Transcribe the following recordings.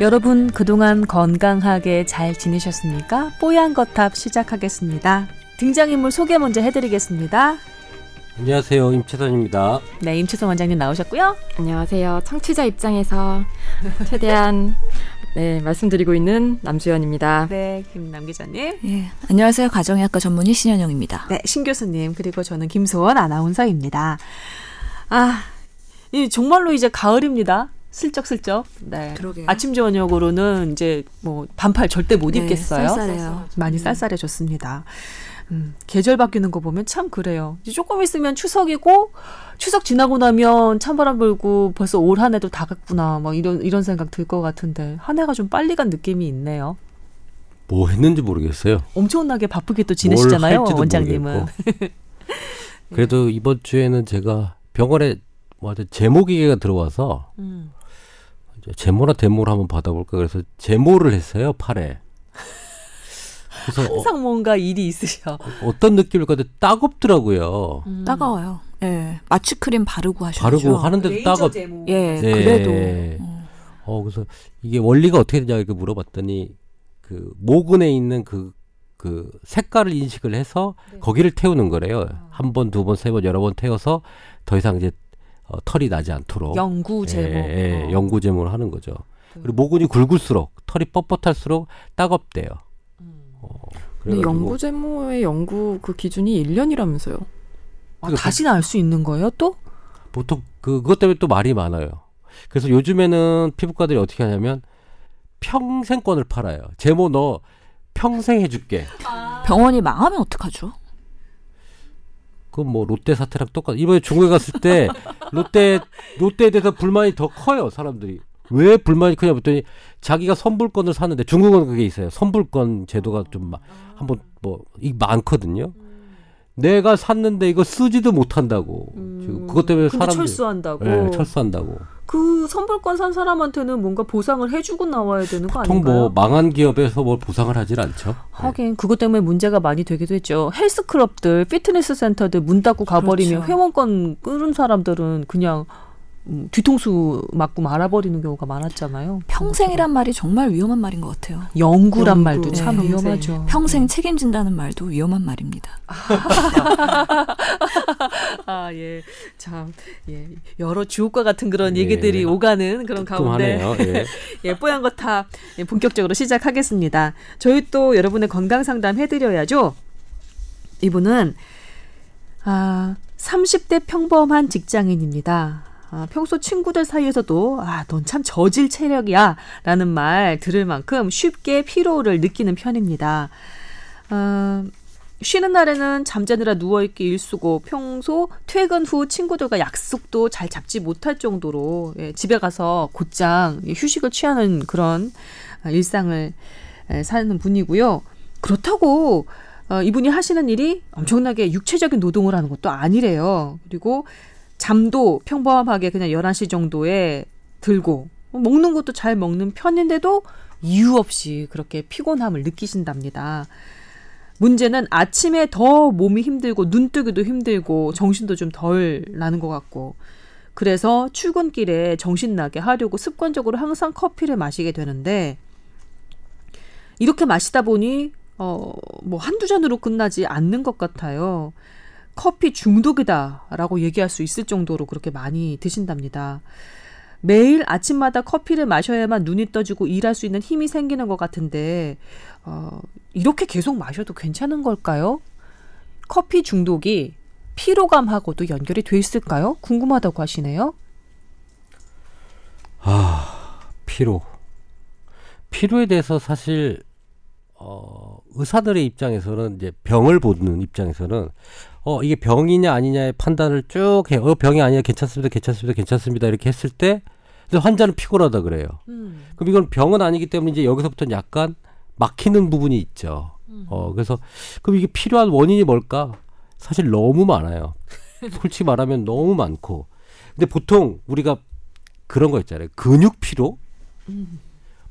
여러분 그동안 건강하게 잘 지내셨습니까? 뽀얀 거탑 시작하겠습니다. 등장인물 소개 먼저 해드리겠습니다. 안녕하세요 임채선입니다. 네, 임채선 원장님 나오셨고요. 안녕하세요. 청취자 입장에서 최대한 네, 말씀드리고 있는 남주연입니다. 네, 김남 기자님. 예, 안녕하세요. 가정의학과 전문의 신현영입니다. 네, 신 교수님 그리고 저는 김소원 아나운서입니다. 아, 이 정말로 이제 가을입니다. 슬쩍슬쩍. 네. 그러게요. 아침 저녁으로는 이제 뭐 반팔 절대 못 네, 입겠어요. 쌀쌀해요. 많이 쌀쌀해졌습니다. 음, 계절 바뀌는 거 보면 참 그래요. 이제 조금 있으면 추석이고 추석 지나고 나면 찬바람 불고 벌써 올 한 해도 다 갔구나. 막 이런 이런 생각 들 것 같은데 한 해가 좀 빨리 간 느낌이 있네요. 뭐 했는지 모르겠어요. 엄청나게 바쁘게 또 지내시잖아요, 뭘 할지도 원장님은. 그래도 이번 주에는 제가 병원에 뭐 제모기계가 들어와서 음. 이제 제모나 데모를 한번 받아볼까 그래서 제모를 했어요 팔에. 그래서 어, 항상 뭔가 일이 있으셔. 어 떤 느낌일까 근데 따갑더라고요. 음. 따가워요. 예, 마취 크림 바르고 하셔야죠. 바르고 하는데도 따갑. 제모. 예, 네. 그래도 어. 어 그래서 이게 원리가 어떻게 되냐 이렇게 물어봤더니 그 모근에 있는 그그 색깔을 인식을 해서 네. 거기를 태우는 거래요. 아. 한 번, 두 번, 세 번, 여러 번 태워서 더 이상 이제 어, 털이 나지 않도록 영구 제모. 예, 예, 어. 영구 제모를 하는 거죠. 그- 그리고 모근이 굵을수록 털이 뻣뻣할수록 따갑대요. 음. 어, 근데 연구 제모의 연구 그 기준이 1년이라면서요. 아, 다시 는 알 수 있는 거예요, 또? 보통 그- 그것 때문에 또 말이 많아요. 그래서 요즘에는 피부과들이 어떻게 하냐면 평생권을 팔아요. 제모 너 평생 해줄게. 병원이 망하면 어떡하죠? 그건 뭐 롯데 사태랑 똑같. 이번에 중국에 갔을 때 롯데 롯데에 대해서 불만이 더 커요 사람들이. 왜 불만이 크냐 봤더니 자기가 선불권을 샀는데 중국은 그게 있어요. 선불권 제도가 좀 마- 한번 뭐 이 많거든요. 내가 샀는데 이거 쓰지도 못한다고. 지금 그것 때문에 음. 사람들이 철수한다고. 예, 철수한다고. 그 선불권 산 사람한테는 뭔가 보상을 해주고 나와야 되는 거 보통 아닌가요? 뭐 망한 기업에서 뭘 보상을 하질 않죠. 하긴 그것 때문에 문제가 많이 되기도 했죠. 헬스클럽들, 피트니스 센터들 문 닫고 가버리면 그렇죠. 회원권 끊은 사람들은 그냥 음, 뒤통수 맞고 말아버리는 경우가 많았잖아요. 평생이란 말이 정말 위험한 말인 것 같아요. 영구란 영구. 말도 참 네, 위험하죠. 평생 책임진다는 말도 위험한 말입니다. 아 예, 참 예, 여러 주옥과 같은 그런 예. 얘기들이 오가는 그런 가운데. 예. 예, 뽀얀 거다 본격적으로 시작하겠습니다. 저희 또 여러분의 건강 상담 해드려야죠. 이분은 아 30대 평범한 직장인입니다. 아, 평소 친구들 사이에서도 아, 넌 참 저질 체력이야 라는 말 들을 만큼 쉽게 피로를 느끼는 편입니다. 아, 쉬는 날에는 잠자느라 누워있기 일쑤고 평소 퇴근 후 친구들과 약속도 잘 잡지 못할 정도로 예, 집에 가서 곧장 휴식을 취하는 그런 아, 일상을 에, 사는 분이고요. 그렇다고 어, 이분이 하시는 일이 엄청나게 육체적인 노동을 하는 것도 아니래요. 그리고 잠도 평범하게 그냥 11시 정도에 들고 먹는 것도 잘 먹는 편인데도 이유 없이 그렇게 피곤함을 느끼신답니다. 문제는 아침에 더 몸이 힘들고 눈 뜨기도 힘들고 정신도 좀 덜 나는 것 같고 그래서 출근길에 정신 나게 하려고 습관적으로 항상 커피를 마시게 되는데 이렇게 마시다 보니 어 뭐 한두 잔으로 끝나지 않는 것 같아요. 커피 중독이다라고 얘기할 수 있을 정도로 그렇게 많이 드신답니다. 매일 아침마다 커피를 마셔야만 눈이 떠지고 일할 수 있는 힘이 생기는 것 같은데 어, 이렇게 계속 마셔도 괜찮은 걸까요? 커피 중독이 피로감하고도 연결이 돼 있을까요? 궁금하다고 하시네요. 피로. 피로에 대해서 사실 어, 의사들의 입장에서는 이제 병을 보는 입장에서는 어 이게 병이냐 아니냐의 판단을 쭉 해요. 어 병이 아니야 괜찮습니다, 괜찮습니다, 괜찮습니다 이렇게 했을 때 환자는 피곤하다 그래요. 음. 그럼 이건 병은 아니기 때문에 이제 여기서부터 는 약간 막히는 부분이 있죠. 음. 어 그래서 그럼 이게 필요한 원인이 뭘까? 사실 너무 많아요. 솔직히 말하면 너무 많고. 근데 보통 우리가 그런 거 있잖아요. 근육 피로?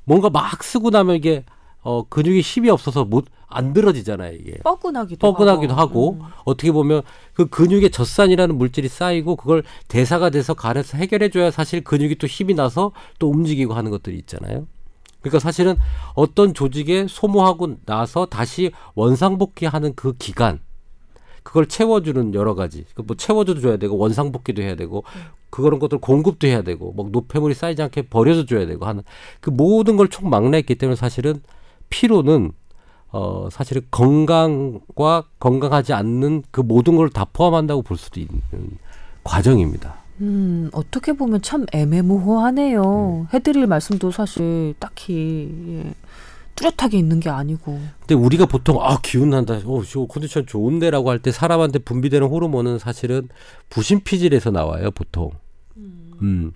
뭔가 막 쓰고 나면 이게 어 근육이 힘이 없어서 못 안 들어지잖아요, 이게. 뻐근하기도 뻐근하기도 하고 음. 어떻게 보면 그 근육에 젖산이라는 물질이 쌓이고 그걸 대사가 돼서 간에서 해결해 줘야 사실 근육이 또 힘이 나서 또 움직이고 하는 것들이 있잖아요. 그러니까 사실은 어떤 조직에 소모하고 나서 다시 원상복귀하는 그 기간 그걸 채워주는 여러 가지 그뭐 채워줘도 줘야 되고 원상복귀도 해야 되고 그런 것들 공급도 해야 되고 뭐 노폐물이 쌓이지 않게 버려도 줘야 되고 하는 그 모든 걸 총망라했기 때문에 사실은 피로는 어 사실은 건강과 건강하지 않는 그 모든 걸 다 포함한다고 볼 수도 있는 과정입니다. 음, 어떻게 보면 참 애매모호하네요. 해드릴 말씀도 사실 딱히 예, 뚜렷하게 있는 게 아니고. 근데 우리가 보통 아 기운 난다, 어, 저 컨디션 좋은데라고 할 때 사람한테 분비되는 호르몬은 사실은 부신피질에서 나와요 보통. 음,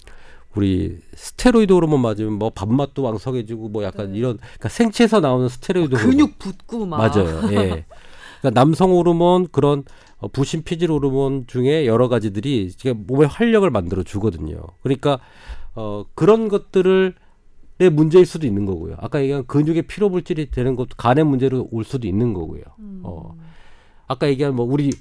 우리 스테로이드 호르몬 맞으면 뭐 밥맛도 왕성해지고 뭐 약간 이런 그러니까 생체에서 나오는 스테로이드 호르몬. 근육 붙고 막. 맞아요. 예. 그러니까 남성 호르몬 그런 어, 부신 피질 호르몬 중에 여러 가지들이 지금 몸에 활력을 만들어 주거든요. 그러니까 어 그런 것들을 내 문제일 수도 있는 거고요. 아까 얘기한 근육의 피로 물질이 되는 것도 간의 문제로 올 수도 있는 거고요. 어 아까 얘기한 뭐 우리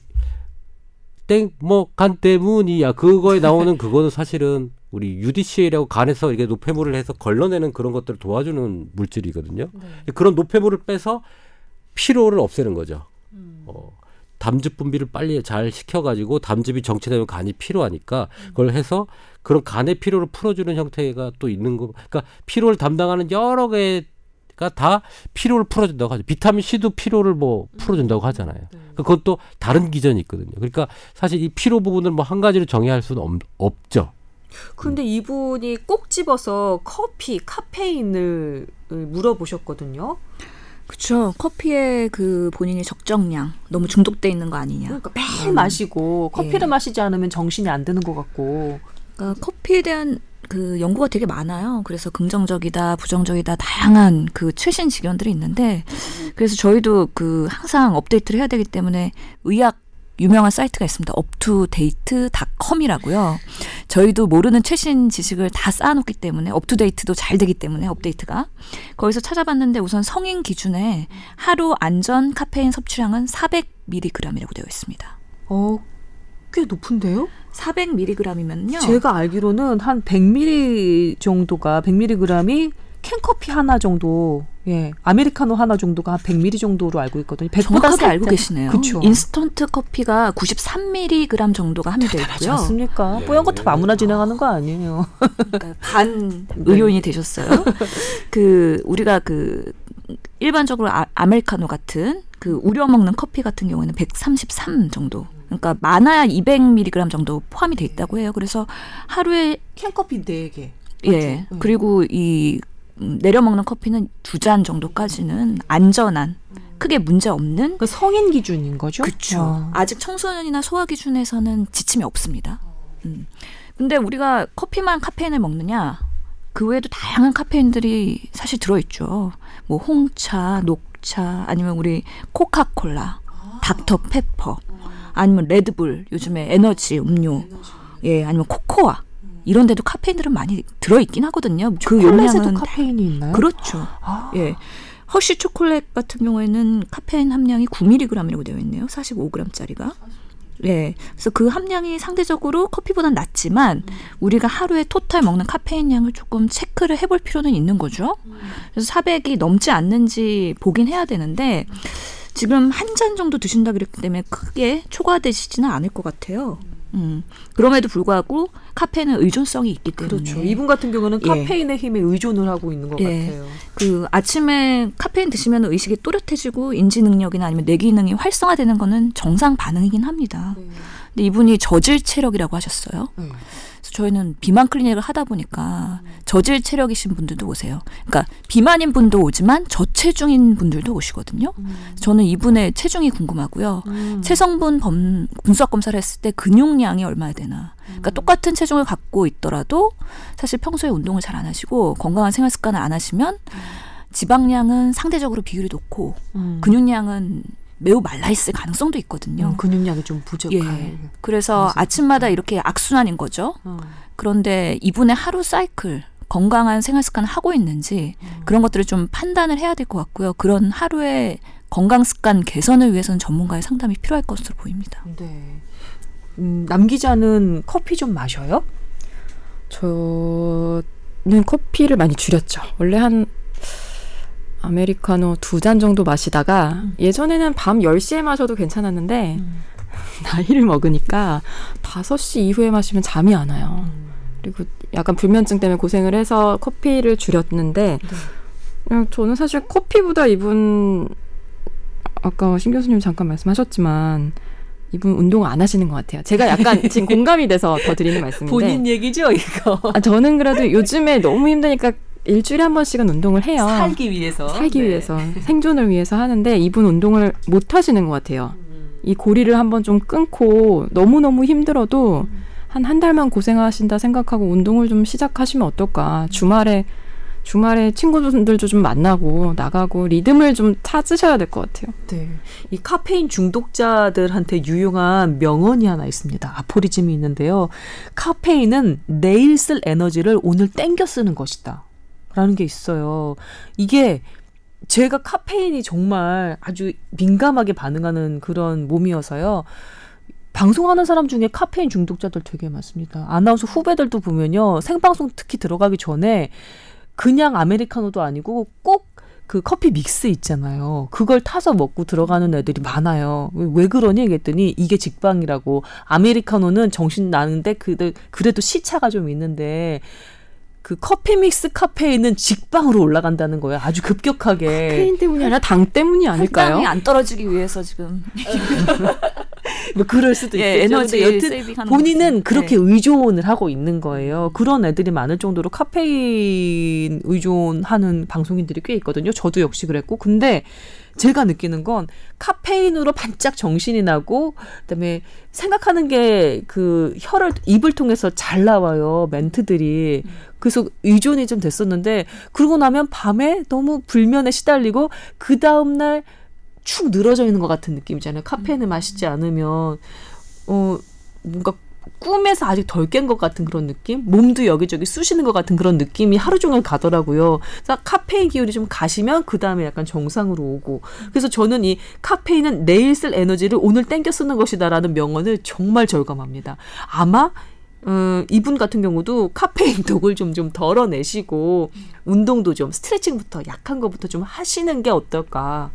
땡 뭐 간 때문이야 그거에 나오는 그거는 사실은 우리 UDCA라고 간에서 이게 노폐물을 해서 걸러내는 그런 것들을 도와주는 물질이거든요. 그런 노폐물을 빼서 피로를 없애는 거죠. 어, 담즙 분비를 빨리 잘 시켜가지고 담즙이 정체되면 간이 피로하니까 그걸 해서 그런 간의 피로를 풀어주는 형태가 또 있는 거. 그러니까 피로를 담당하는 여러 개가 다 피로를 풀어준다고 하죠. 비타민 C도 피로를 뭐 풀어준다고 하잖아요. 그러니까 그것도 다른 기전이 있거든요. 그러니까 사실 이 피로 부분을 뭐 한 가지로 정의할 수는 없, 없죠. 근데 이분이 꼭 집어서 커피, 카페인을 물어보셨거든요. 그렇죠. 커피에 그 본인의 적정량 너무 중독돼 있는 거 아니냐. 그러니까 매일 마시고 커피를 예. 마시지 않으면 정신이 안 드는 것 같고. 그러니까 커피에 대한 그 연구가 되게 많아요. 그래서 긍정적이다, 부정적이다 다양한 그 최신 지견들이 있는데 그래서 저희도 그 항상 업데이트를 해야 되기 때문에 의학 유명한 사이트가 있습니다. UpToDate.com이라고요. 저희도 모르는 최신 지식을 다 쌓아놓기 때문에 UpToDate도 잘 되기 때문에 업데이트가 거기서 찾아봤는데 우선 성인 기준에 하루 안전 카페인 섭취량은 400mg이라고 되어 있습니다. 어, 꽤 높은데요? 400mg이면요. 제가 알기로는 한 100ml 정도가 100mg이 캔커피 하나 정도, 예, 아메리카노 하나 정도가 한 100ml 정도로 알고 있거든요. 100보다 정확하게 알고 계시네요. 그쵸. 인스턴트 커피가 93mg 정도가 함유되어 있고요. 않습니까? 네. 뽀얀 거탑 아무나 진행하는 거 아니에요. 그러니까 반 의료인이 되셨어요. 그 우리가 그 일반적으로 아, 아메리카노 같은 그 우려 먹는 커피 같은 경우에는 133 정도. 그러니까 많아야 200mg 정도 포함이 돼 있다고 해요. 그래서 하루에 캔커피 4개. 예 음. 그리고 이 음, 내려 먹는 커피는 두 잔 정도까지는 안전한 크게 문제 없는 그 성인 기준인 거죠? 그렇죠. 어. 아직 청소년이나 소아 기준에서는 지침이 없습니다. 음. 근데 우리가 커피만 카페인을 먹느냐? 그 외에도 다양한 카페인들이 사실 들어있죠. 뭐 홍차, 녹차, 아니면 우리 코카콜라, 닥터 페퍼, 아니면 레드불, 요즘에 에너지 음료, 예, 아니면 코코아 이런 데도 카페인들은 많이 들어있긴 하거든요. 그 용량은 카페인이 있나요? 그렇죠. 아, 예. 허쉬 초콜릿 같은 경우에는 카페인 함량이 9mg이라고 되어 있네요. 45g짜리가. 예. 그래서 그 함량이 상대적으로 커피보다는 낮지만 우리가 하루에 토탈 먹는 카페인 양을 조금 체크를 해볼 필요는 있는 거죠. 그래서 400이 넘지 않는지 보긴 해야 되는데 지금 한 잔 정도 드신다 그랬기 때문에 크게 초과되시지는 않을 것 같아요. 음. 그럼에도 불구하고 카페인은 의존성이 있기 때문에 그렇죠. 이분 같은 경우는 예. 카페인의 힘에 의존을 하고 있는 것 예. 같아요. 그 아침에 카페인 드시면 의식이 또렷해지고 인지 능력이나 아니면 뇌 기능이 활성화되는 거는 정상 반응이긴 합니다. 근데 이분이 저질 체력이라고 하셨어요. 네. 저희는 비만 클리닉을 하다 보니까 저질 체력이신 분들도 오세요. 그러니까 비만인 분도 오지만 저체중인 분들도 오시거든요. 저는 이분의 체중이 궁금하고요. 음. 체성분 범, 분석 검사를 했을 때 근육량이 얼마나 되나. 그러니까 똑같은 체중을 갖고 있더라도 사실 평소에 운동을 잘 안 하시고 건강한 생활 습관을 안 하시면 지방량은 상대적으로 비율이 높고 음. 근육량은 매우 말라 있을 가능성도 있거든요. 음, 근육량이 좀 부족할. 예. 그래서 아침마다 이렇게 악순환인 거죠. 어. 그런데 이분의 하루 사이클 건강한 생활 습관을 하고 있는지 그런 것들을 좀 판단을 해야 될 것 같고요. 그런 하루의 건강 습관 개선을 위해서는 전문가의 상담이 필요할 것으로 보입니다. 네. 음, 남 기자는 커피 좀 마셔요? 저는 커피를 많이 줄였죠. 원래 한 아메리카노 두 잔 정도 마시다가 음. 예전에는 밤 10시에 마셔도 괜찮았는데 음. 나이를 먹으니까 5시 이후에 마시면 잠이 안 와요. 음. 그리고 약간 불면증 때문에 고생을 해서 커피를 줄였는데 네. 그냥 저는 사실 커피보다 이분 아까 신 교수님 잠깐 말씀하셨지만 이분 운동 안 하시는 것 같아요. 제가 약간 지금 공감이 돼서 더 드리는 말씀인데 본인 얘기죠 이거. 아, 저는 그래도 요즘에 너무 힘드니까 일주일에 한 번씩은 운동을 해요. 살기 위해서. 살기 네. 위해서 생존을 위해서 하는데 이분 운동을 못 하시는 것 같아요. 음. 이 고리를 한번 좀 끊고 너무 너무 힘들어도 한한 달만 고생하신다 생각하고 운동을 좀 시작하시면 어떨까? 주말에 주말에 친구들도 좀 만나고 나가고 리듬을 좀 찾으셔야 될 것 같아요. 네. 이 카페인 중독자들한테 유용한 명언이 하나 있습니다. 아포리즘이 있는데요. 카페인은 내일 쓸 에너지를 오늘 땡겨 쓰는 것이다. 라는 게 있어요. 이게 제가 카페인이 정말 아주 민감하게 반응하는 그런 몸이어서요. 방송하는 사람 중에 카페인 중독자들 되게 많습니다. 아나운서 후배들도 보면요. 생방송 특히 들어가기 전에 그냥 아메리카노도 아니고 꼭 그 커피 믹스 있잖아요. 그걸 타서 먹고 들어가는 애들이 많아요. 왜, 왜 그러니? 그랬더니 이게 직방이라고. 아메리카노는 정신 나는데 그들 그래도 시차가 좀 있는데 그 커피 믹스 카페인은 직방으로 올라간다는 거예요. 아주 급격하게. 카페인 때문이 아니라 당 때문이 아닐까요? 혈당이 안 떨어지기 위해서 지금 뭐 그럴 수도 예, 있겠죠. 에너지 여튼 본인은 거지. 그렇게 네. 의존을 하고 있는 거예요. 그런 애들이 많을 정도로 카페인 의존하는 방송인들이 꽤 있거든요. 저도 역시 그랬고. 근데 제가 느끼는 건 카페인으로 반짝 정신이 나고 그다음에 생각하는 게 그 혀를 입을 통해서 잘 나와요. 멘트들이. 그래서 의존이 좀 됐었는데 그러고 나면 밤에 너무 불면에 시달리고 그 다음 날 축 늘어져 있는 것 같은 느낌이잖아요. 카페인을 마시지 않으면 어 뭔가 꿈에서 아직 덜 깬 것 같은 그런 느낌? 몸도 여기저기 쑤시는 것 같은 그런 느낌이 하루 종일 가더라고요. 그래서 카페인 기운이 좀 가시면 그 다음에 약간 정상으로 오고. 그래서 저는 이 카페인은 내일 쓸 에너지를 오늘 땡겨 쓰는 것이다라는 명언을 정말 절감합니다. 아마 어, 이분 같은 경우도 카페인 독을 좀 좀 덜어내시고 운동도 좀 스트레칭부터 약한 것부터 좀 하시는 게 어떨까.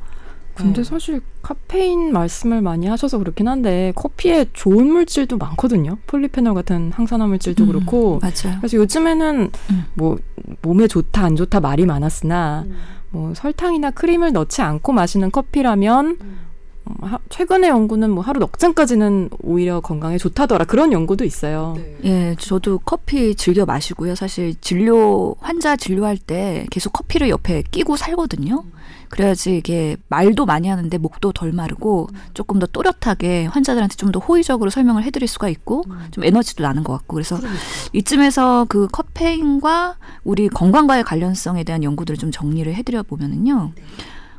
근데 네. 사실 카페인 말씀을 많이 하셔서 그렇긴 한데 커피에 좋은 물질도 많거든요. 폴리페놀 같은 항산화 물질도 음, 그렇고. 맞아요. 그래서 요즘에는 음. 뭐 몸에 좋다 안 좋다 말이 많았으나 뭐 설탕이나 크림을 넣지 않고 마시는 커피라면 어, 하- 최근의 연구는 뭐 하루 넉 잔까지는 오히려 건강에 좋다더라 그런 연구도 있어요. 네. 예, 저도 커피 즐겨 마시고요. 사실 진료 환자 진료할 때 계속 커피를 옆에 끼고 살거든요. 그래야지 이게 말도 많이 하는데 목도 덜 마르고 조금 더 또렷하게 환자들한테 좀 더 호의적으로 설명을 해드릴 수가 있고 좀 에너지도 나는 것 같고 그래서 이쯤에서 그 카페인과 우리 건강과의 관련성에 대한 연구들을 좀 정리를 해드려 보면은요.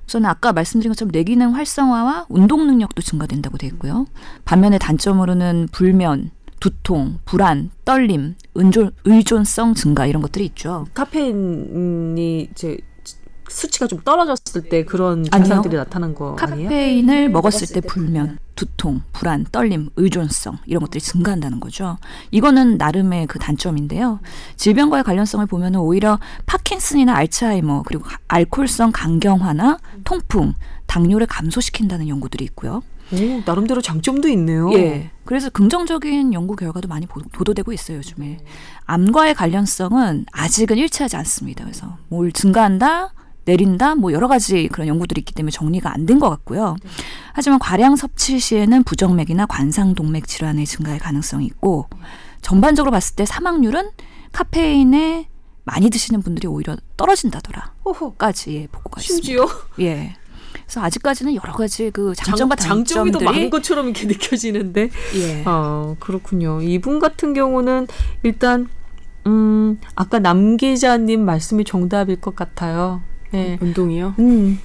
우선 아까 말씀드린 것처럼 뇌기능 활성화와 운동 능력도 증가된다고 돼 있고요. 반면에 단점으로는 불면, 두통, 불안, 떨림, 은존, 의존성 증가 이런 것들이 있죠. 카페인이 이제 수치가 좀 떨어졌을 때 그런. 증상들이 나타난 거 아니에요? 카페인을 먹었을 때 불면, 두통, 불안, 떨림, 의존성 이런 것들이 증가한다는 거죠. 이거는 나름의 그 단점인데요. 질병과의 관련성을 보면은 오히려 파킨슨이나 알츠하이머 그리고 알코올성 간경화나 통풍, 당뇨를 감소시킨다는 연구들이 있고요. 오, 나름대로 장점도 있네요. 예. 그래서 긍정적인 연구 결과도 많이 보- 보도되고 있어요, 요즘에. 암과의 관련성은 아직은 일치하지 않습니다. 그래서 뭘 증가한다, 내린다, 뭐 여러 가지 그런 연구들이 있기 때문에 정리가 안 된 것 같고요. 하지만 과량 섭취 시에는 부정맥이나 관상동맥 질환의 증가의 가능성이 있고, 전반적으로 봤을 때 사망률은 카페인에 많이 드시는 분들이 오히려 떨어진다더라. 호호. 까지 예, 보고가 있습니다. 심지어 예. 그래서 아직까지는 여러 가지 그 장, 장점과 장점이 더 많은 것처럼 이렇게 느껴지는데. 예. 아, 그렇군요. 이분 같은 경우는 일단 음, 아까 남 기자님 말씀이 정답일 것 같아요. 네. 운동이요? 음.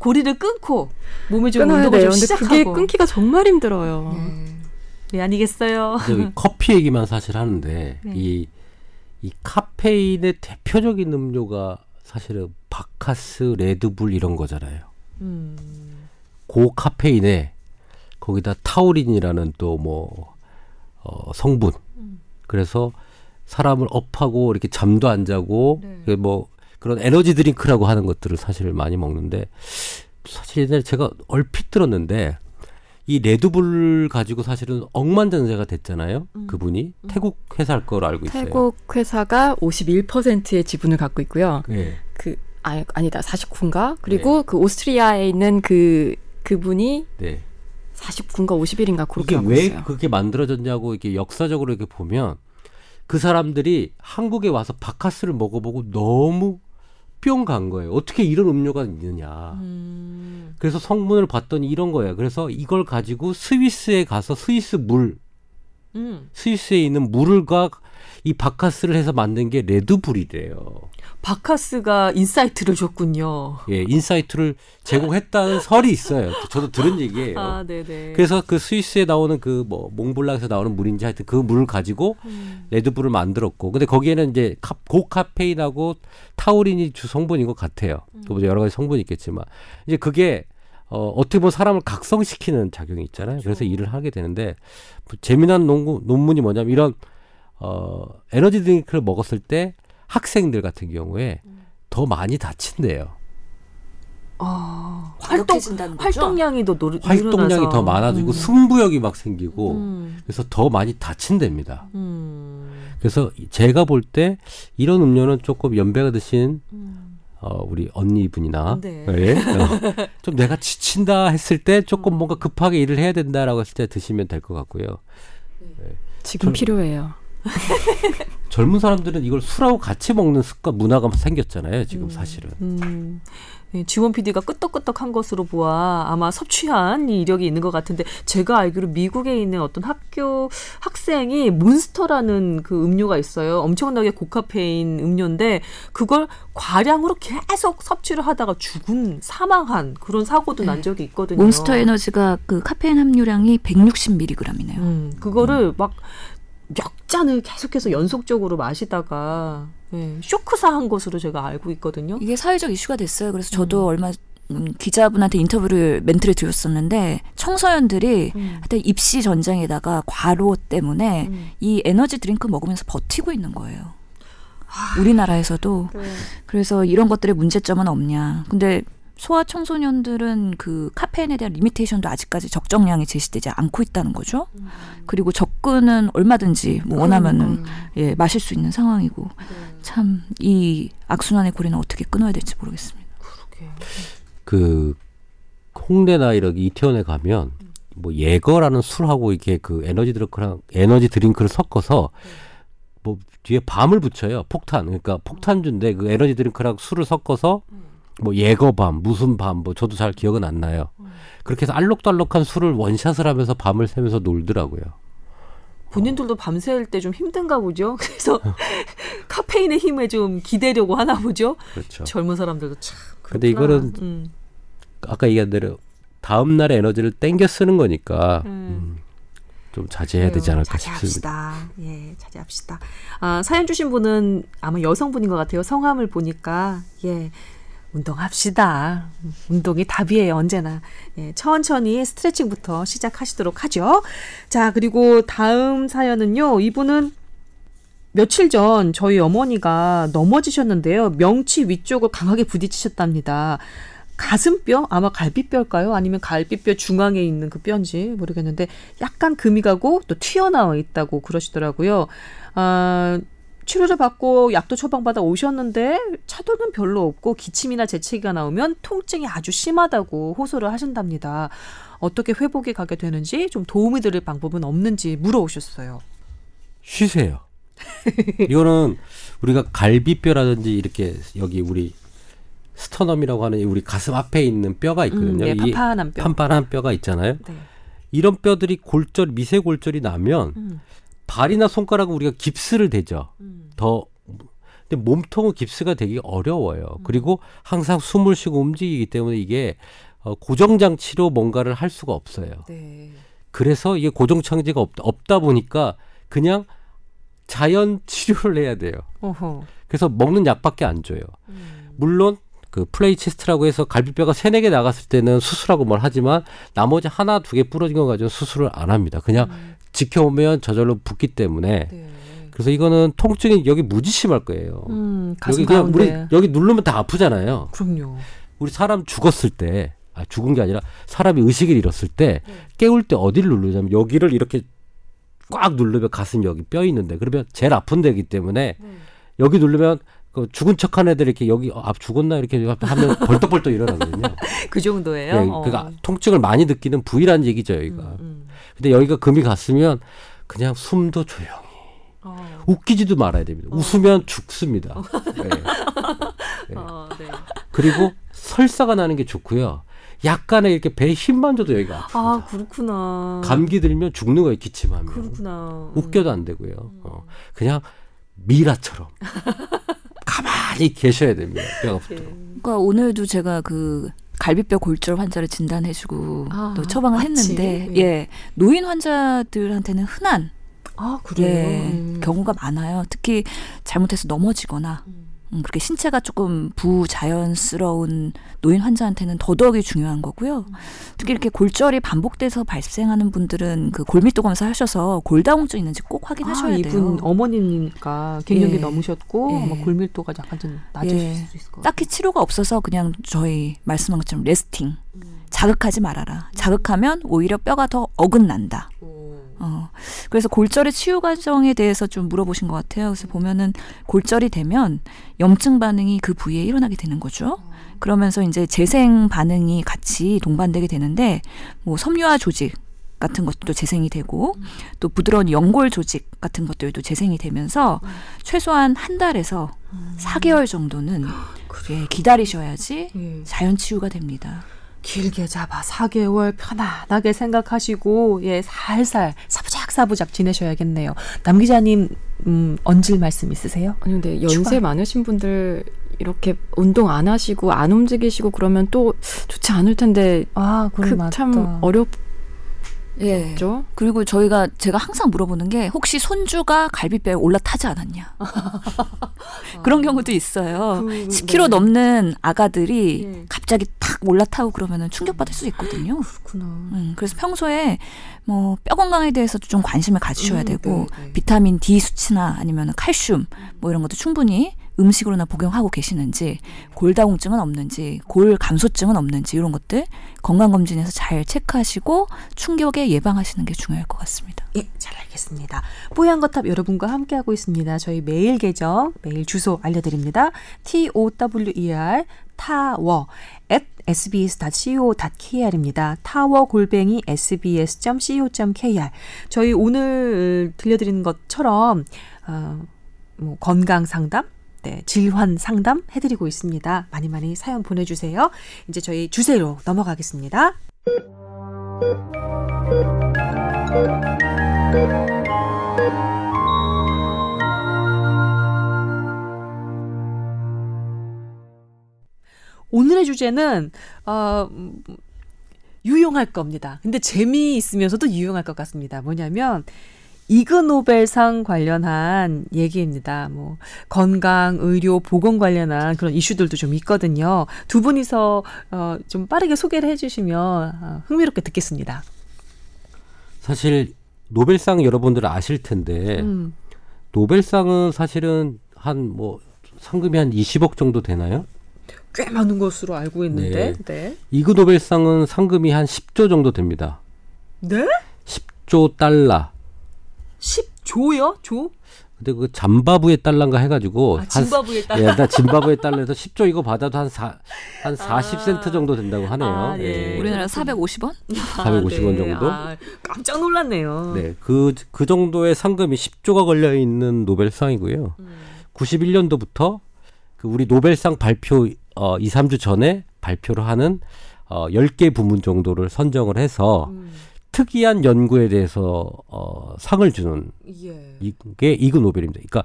고리를 끊고 몸에 좀 끊어야 운동을 돼요. 좀 근데 시작하고. 그게 끊기가 정말 힘들어요. 네. 왜 아니겠어요? 근데 여기 커피 얘기만 사실 하는데 네. 이, 이 카페인의 대표적인 음료가 사실은 바카스, 레드불 이런 거잖아요. 음. 고카페인에 거기다 타우린이라는 또 뭐 어, 성분. 그래서 사람을 up하고 이렇게 잠도 안 자고 네. 뭐 그런 에너지 드링크라고 하는 것들을 사실 많이 먹는데 사실 옛날에 제가 얼핏 들었는데 이 레드불 가지고 사실은 억만장자가 됐잖아요. 그분이 태국 회사일 거로 알고 있어요. 태국 회사가 51%의 지분을 갖고 있고요. 예. 그 아, 아니다 49인가? 그리고 그 오스트리아에 있는 그 그분이 네. 49인가 51인가 그렇게 그게 왜 있어요. 그게 만들어졌냐고 이렇게 역사적으로 이렇게 보면 그 사람들이 한국에 와서 바카스를 먹어보고 너무 뿅간 거예요. 어떻게 이런 음료가 있느냐. 음. 그래서 성분을 봤더니 이런 거예요. 그래서 이걸 가지고 스위스에 가서 스위스 물, 음. 스위스에 있는 물과 이 박카스를 해서 만든 게 레드불이래요. 박카스가 insight를 줬군요. 예, insight를 제공했다는 설이 있어요. 저도 들은 얘기예요. 아, 네네. 그래서 그 스위스에 나오는 그 뭐 몽블랑에서 나오는 물인지 하여튼 그 물을 가지고 음. 레드불을 만들었고 근데 거기에는 이제 카- 고카페인하고 타우린이 주 성분인 것 같아요. 또 여러 가지 성분이 있겠지만 이제 그게 어, 어떻게 보면 사람을 각성시키는 작용이 있잖아요. 그래서 일을 하게 되는데 뭐 재미난 논문이 뭐냐면 이런 어, 에너지 드링크를 먹었을 때 학생들 같은 경우에 더 많이 다친대요. 아, 활동. 활동량이 더 노, 활동량이 늘어나서. 더 많아지고 음. 승부욕이 막 생기고 음. 그래서 더 많이 다친답니다. 음. 그래서 제가 볼 때 이런 음료는 조금 연배가 드신 음. 어, 우리 언니분이나 네. 예? 어, 좀 내가 지친다 했을 때 조금 뭔가 급하게 일을 해야 된다라고 했을 때 드시면 될 것 같고요. 지금 저- 필요해요. 젊은 사람들은 이걸 술하고 같이 먹는 습관 문화가 생겼잖아요. 지금 사실은. 음. 네, 지원 PD가 끄떡끄떡한 것으로 보아 아마 섭취한 이 이력이 있는 것 같은데 제가 알기로 미국에 있는 어떤 학교 학생이 몬스터라는 그 음료가 있어요. 엄청나게 고카페인 음료인데 그걸 과량으로 계속 섭취를 하다가 죽은 사망한 그런 사고도 난 적이 있거든요. 몬스터 에너지가 그 카페인 함유량이 160mg이네요. 음, 그거를 막 몇 잔을 계속해서 연속적으로 마시다가 예, 쇼크사한 것으로 제가 알고 있거든요. 이게 사회적 이슈가 됐어요. 그래서 저도 얼마 음, 기자분한테 인터뷰를 멘트를 드렸었는데 청소년들이 음. 하여튼 입시 전쟁에다가 과로 때문에 음. 이 에너지 드링크 먹으면서 버티고 있는 거예요. 우리나라에서도 네. 그래서 이런 것들의 문제점은 없냐. 근데 소아 청소년들은 그 카페인에 대한 limitation도 아직까지 적정량이 제시되지 않고 있다는 거죠. 그리고 접근은 얼마든지 뭐 원하면은 예 마실 수 있는 상황이고 참 이 악순환의 고리는 어떻게 끊어야 될지 모르겠습니다. 그러게. 그 홍대나 이런 이태원에 가면 뭐 예거라는 술하고 이렇게 그 에너지 드링크랑 에너지 드링크를 섞어서 뭐 뒤에 bomb을 붙여요 폭탄 그러니까 폭탄주인데 그 에너지 드링크랑 술을 섞어서 뭐 예거bomb 무슨 bomb 뭐 저도 잘 기억은 안 나요 그렇게 해서 알록달록한 술을 원샷을 하면서 밤을 새면서 놀더라고요 본인들도 밤샐 때 좀 힘든가 보죠. 그래서 카페인의 힘에 좀 기대려고 하나 보죠. 그렇죠 젊은 사람들도 참. 근데 그렇구나. 이거는 음. 아까 얘기한 대로 다음 날의 에너지를 땡겨 쓰는 거니까 음. 음, 좀 자제해야 되지. 않을까 싶습니다. 자제합시다. 예, 자제합시다. 아, 사연 주신 분은 아마 여성분인 것 같아요. 성함을 보니까 예. 운동합시다. 운동이 답이에요, 언제나. 예, 천천히 스트레칭부터 시작하시도록 하죠. 자, 그리고 다음 사연은요, 이분은 며칠 전 저희 어머니가 넘어지셨는데요. 명치 위쪽을 강하게 부딪히셨답니다. 가슴뼈? 아마 갈비뼈일까요? 아니면 갈비뼈 중앙에 있는 그 뼈인지 모르겠는데 약간 금이 가고 또 튀어나와 있다고 그러시더라고요. 아, 치료를 받고 약도 처방받아 오셨는데 차도는 별로 없고 기침이나 재채기가 나오면 통증이 아주 심하다고 호소를 하신답니다. 어떻게 회복이 가게 되는지 좀 도움이 드릴 방법은 없는지 물어오셨어요. 쉬세요. 이거는 우리가 갈비뼈라든지 이렇게 여기 우리 스터넘이라고 하는 이 우리 가슴 앞에 있는 뼈가 있거든요. 음, 네, 이 판판한 뼈. 판판한 뼈가 있잖아요. 네. 이런 뼈들이 골절 미세 골절이 나면 음, 발이나 손가락은 우리가 깁스를 대죠. 음, 더 근데 몸통은 깁스가 되기 어려워요. 음. 그리고 항상 숨을 쉬고 움직이기 때문에 이게 어, 고정 장치로 뭔가를 할 수가 없어요. 네. 그래서 이게 고정 장치가 없, 없다 보니까 그냥 자연 치료를 해야 돼요. 어허. 그래서 먹는 약밖에 안 줘요. 음, 물론 그 플레이치스트라고 해서 갈비뼈가 세네 개 나갔을 때는 수술하고 뭘 하지만 나머지 하나 두 개 부러진 거 가지고 수술을 안 합니다. 그냥 음, 지켜오면 저절로 붓기 때문에 네. 그래서 이거는 통증이 여기 무지 심할 거예요. 음, 가슴 여기 그냥. 우리 여기 누르면 다 아프잖아요. 그럼요. 우리 사람 죽었을 때, 아, 죽은 게 아니라 사람이 의식을 잃었을 때 네. 깨울 때 어디를 누르냐면 여기를 이렇게 꽉 누르면 가슴 여기 뼈 있는데 그러면 제일 아픈 데이기 때문에 네. 여기 누르면 그 죽은 척한 애들 이렇게 여기 어, 아 죽었나 이렇게 하면 벌떡벌떡 일어나거든요. 그 정도예요. 네, 어. 그러니까 통증을 많이 느끼는 부위란 얘기죠 여기가. 음, 음. 근데 여기가 금이 갔으면 그냥 숨도 조용히 어. 웃기지도 말아야 됩니다. 웃으면 죽습니다. 네. 네. 어, 네. 그리고 설사가 나는 게 좋고요. 약간의 이렇게 배에 힘만 줘도 여기가 아픕니다. 아 그렇구나. 감기 들면 죽는 거예요 기침하면. 그렇구나. 웃겨도 안 되고요. 어, 그냥 미라처럼 가만히 계셔야 됩니다. 뼈가 붙도록. 그러니까 오늘도 제가 그 갈비뼈 골절 환자를 진단해주고 아, 또 처방을 맞지. 했는데 예. 예 노인 환자들한테는 흔한 아 그래요. 예, 음. 경우가 많아요. 특히 잘못해서 넘어지거나 음. 음, 그렇게 신체가 조금 부자연스러운 노인 환자한테는 더더욱이 중요한 거고요. 특히 이렇게 골절이 반복돼서 발생하는 분들은 그 골밀도 검사 하셔서 골다공증 있는지 꼭 확인하셔야 아, 돼요. 이분 어머니니까 갱년기 예. 넘으셨고 예. 아마 골밀도가 약간 좀 낮으실 예. 수 있을 것 같아요. 딱히 치료가 없어서 그냥 저희 말씀한 것처럼 레스팅 음. 자극하지 말아라. 자극하면 오히려 뼈가 더 어긋난다. 어, 그래서 골절의 치유 과정에 대해서 좀 물어보신 것 같아요. 그래서 보면은 골절이 되면 염증 반응이 그 부위에 일어나게 되는 거죠. 그러면서 이제 재생 반응이 같이 동반되게 되는데 뭐 섬유화 조직 같은 것도 재생이 되고 또 부드러운 연골 조직 같은 것들도 재생이 되면서 최소한 한 달에서 사 4개월 정도는 예, 기다리셔야지 예. 자연 치유가 됩니다. 길게 잡아 4개월 편안하게 생각하시고 예 살살 사부작 사부작 지내셔야겠네요. 남 기자님 음, 얹을 말씀 있으세요? 아니 근데 연세 추가. 많으신 분들 이렇게 운동 안 하시고 안 움직이시고 그러면 또 좋지 않을 텐데 아 그럼 그. 참 어렵 죠. 예. 그리고 저희가 제가 항상 물어보는 게 혹시 손주가 갈비뼈에 올라타지 않았냐 그런 경우도 있어요. 그, 10kg 네. 넘는 아가들이 예. 갑자기 탁 올라타고 그러면은 충격받을 수 있거든요. 그렇구나. 음, 그래서 평소에 뭐 뼈 건강에 대해서도 좀 관심을 가지셔야 음, 되고 네, 네. 비타민 D 수치나 아니면 칼슘 뭐 이런 것도 충분히 음식으로나 복용하고 계시는지 골다공증은 없는지 골 감소증은 없는지 이런 것들 건강 검진에서 잘 체크하시고 충격에 예방하시는 게 중요할 것 같습니다. 예, 잘 알겠습니다. 뽀얀 거탑 여러분과 함께하고 있습니다. 저희 메일 계정, 메일 주소 알려드립니다. T-O-W-E-R 타워 at sbs.co.kr입니다. 타워 골뱅이 sbs.co.kr 저희 오늘 들려드리는 것처럼 어, 뭐 건강 상담 네, 질환 상담 해드리고 있습니다. 많이 많이 사연 보내주세요. 이제 저희 주제로 넘어가겠습니다. 오늘의 주제는 어, 음, 유용할 겁니다. 근데 재미있으면서도 유용할 것 같습니다. 뭐냐면 이그노벨상 관련한 얘기입니다. 뭐 건강, 의료, 보건 관련한 그런 이슈들도 좀 있거든요. 두 분이서 어, 좀 빠르게 소개를 해주시면 어, 흥미롭게 듣겠습니다. 사실 노벨상 여러분들 아실 텐데 음, 노벨상은 사실은 한 뭐 상금이 한 20억 정도 되나요? 꽤 많은 것으로 알고 있는데, 네, 이그 노벨상은 상금이 한 10조 정도 됩니다. 네? 10조 달러. 10조요? 조? 근데 그 잠바부에 달러인가 해가지고 아, 짐바브에 한, 달러. 예, 나 짐바브에 달러에서 10조 이거 받아도 한, 사, 한 40센트 정도 된다고 하네요. 아, 네. 예. 우리나라 450원? 450원 정도? 아, 깜짝 놀랐네요. 네, 그, 그 정도의 상금이 10조가 걸려 있는 노벨상이고요. 음. 91년도부터 그 우리 노벨상 발표 어, 2, 3주 전에 발표를 하는 어, 10개 부문 정도를 선정을 해서 음, 특이한 연구에 대해서 어, 상을 주는 예. 이게 이그 노벨입니다. 그러니까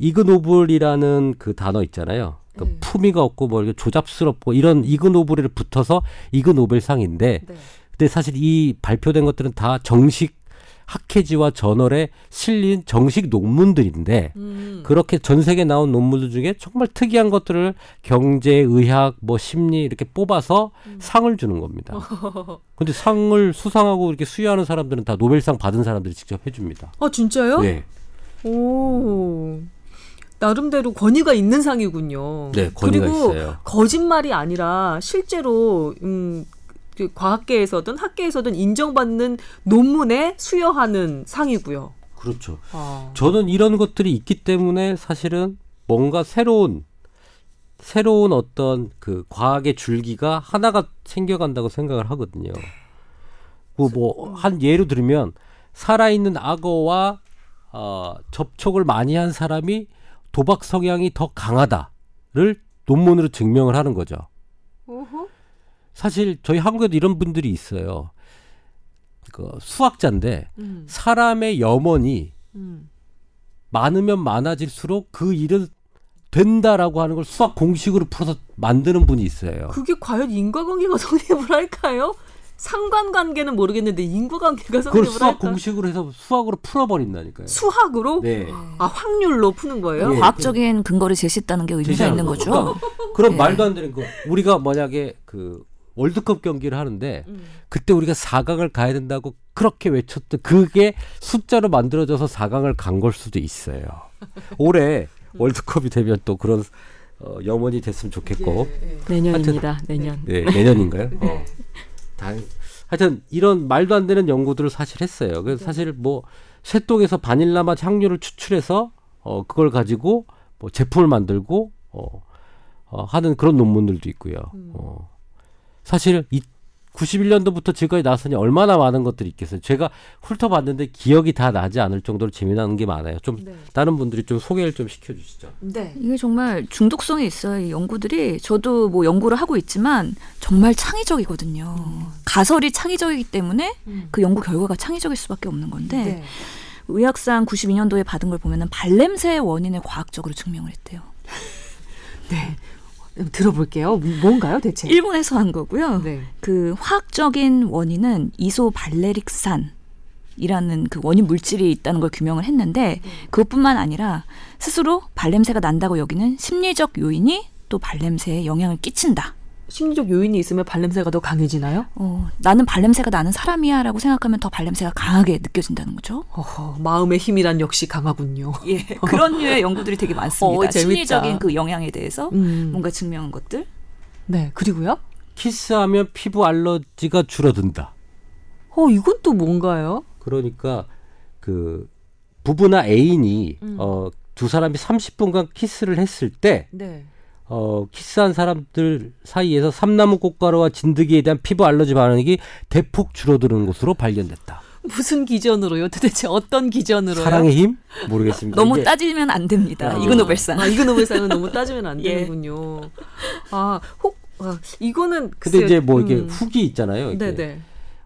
이그 노벨이라는 그 단어 있잖아요. 그 네. 품위가 없고 뭐 이렇게 조잡스럽고 이런 이그 노벨에 붙어서 이그 노벨상인데 네. 근데 사실 이 발표된 것들은 다 정식 학회지와 저널에 실린 정식 논문들인데 음. 그렇게 전 세계 나온 논문들 중에 정말 특이한 것들을 경제, 의학, 뭐 심리 이렇게 뽑아서 음. 상을 주는 겁니다. 근데 상을 수상하고 이렇게 수여하는 사람들은 다 노벨상 받은 사람들이 직접 해줍니다. 아 진짜요? 네. 오. 나름대로 권위가 있는 상이군요. 네, 권위가 그리고 있어요. 거짓말이 아니라 실제로 음, 그 과학계에서든 학계에서든 인정받는 논문에 수여하는 상이고요. 그렇죠. 아. 저는 이런 것들이 있기 때문에 사실은 뭔가 새로운 새로운 어떤 그 과학의 줄기가 하나가 생겨간다고 생각을 하거든요. 그뭐한 예로 들면 살아있는 악어와 어, 접촉을 많이 한 사람이 도박 성향이 더 강하다를 논문으로 증명을 하는 거죠. 사실 저희 한국에도 이런 분들이 있어요. 그 수학자인데 음, 사람의 염원이 음. 많으면 많아질수록 그 일은 된다라고 하는 걸 수학 공식으로 풀어서 만드는 분이 있어요. 그게 과연 인과관계가 성립을 할까요? 상관관계는 모르겠는데 인과관계가 그걸 성립을 수학 할까? 공식으로 해서 수학으로 풀어버린다니까요. 수학으로? 네. 아 확률로 푸는 거예요? 예. 과학적인 근거를 제시했다는 게 의미가 있는 거. 거죠. 그러니까 그런 예. 말도 안 되는 거. 우리가 만약에 그 월드컵 경기를 하는데 음. 그때 우리가 4강을 가야 된다고 그렇게 외쳤던 그게 숫자로 만들어져서 4강을 간 걸 수도 있어요. 올해 월드컵이 되면 또 그런 어, 염원이 됐으면 좋겠고 예, 예. 내년입니다. 내년. 네, 내년인가요? 어. 다, 하여튼 이런 말도 안 되는 연구들을 사실 했어요. 그래서 사실 뭐 쇠똥에서 바닐라 맛 향료를 추출해서 어 그걸 가지고 뭐 제품을 만들고 어, 어 하는 그런 논문들도 있고요. 어. 사실 이 91년도부터 지금까지 나왔으니 얼마나 많은 것들이 있겠어요. 제가 훑어봤는데 기억이 다 나지 않을 정도로 재미나는 게 많아요. 좀 네. 다른 분들이 좀 소개를 좀 시켜주시죠. 네. 이게 정말 중독성이 있어요. 이 연구들이 저도 뭐 연구를 하고 있지만 정말 창의적이거든요. 가설이 창의적이기 때문에 음. 그 연구 결과가 창의적일 수밖에 없는 건데 네. 의학상 92년도에 받은 걸 보면은 발냄새의 원인을 과학적으로 증명을 했대요. 네. 들어볼게요. 뭔가요, 대체? 일본에서 한 거고요. 네. 그 화학적인 원인은 이소발레릭산 이라는 그 원인 물질이 있다는 걸 규명을 했는데 그것뿐만 아니라 스스로 발냄새가 난다고 여기는 심리적 요인이 또 발냄새에 영향을 끼친다. 심리적 요인이 있으면 발냄새가 더 강해지나요? 어, 나는 발냄새가 나는 사람이야라고 생각하면 더 발냄새가 강하게 느껴진다는 거죠. 어허, 마음의 힘이란 역시 강하군요. 예, 그런 류의 연구들이 되게 많습니다. 어, 재밌다. 심리적인 그 영향에 대해서 음. 뭔가 증명한 것들. 네. 그리고요? 키스하면 피부 알러지가 줄어든다. 어, 이건 또 뭔가요? 그러니까 그 부부나 애인이 음. 어, 두 사람이 30분간 키스를 했을 때 네. 어, 키스한 사람들 사이에서 삼나무 꽃가루와 진드기에 대한 피부 알러지 반응이 대폭 줄어드는 것으로 발견됐다. 무슨 기전으로요? 도대체 어떤 기전으로요? 사랑의 힘? 모르겠습니다. 너무 이게 따지면 안 됩니다. 아. 이그 노벨상. 아, 이그 노벨상은 너무 따지면 안 예. 되는군요. 아, 혹, 아, 이거는. 근데 글쎄요. 이제 뭐 이게 음. 후기 있잖아요. 이게. 네네.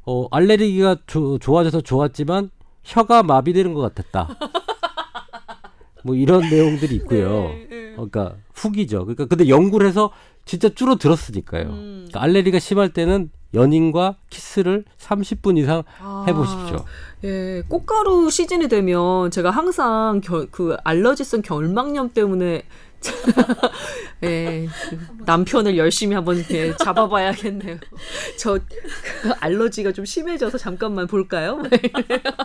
어, 알레르기가 조- 좋아져서 좋았지만 혀가 마비되는 것 같았다. 뭐 이런 내용들이 있고요. 네, 네. 어, 그러니까 후기죠. 그러니까 근데 연구를 해서 진짜 줄어들었으니까요. 음. 그러니까 알레르기가 심할 때는 연인과 키스를 30분 이상 아, 해보십시오. 예, 꽃가루 시즌이 되면 제가 항상 결, 그 알러지성 결막염 때문에 예, 그 남편을 열심히 한번 예, 잡아봐야겠네요. 저그 알러지가 좀 심해져서 잠깐만 볼까요?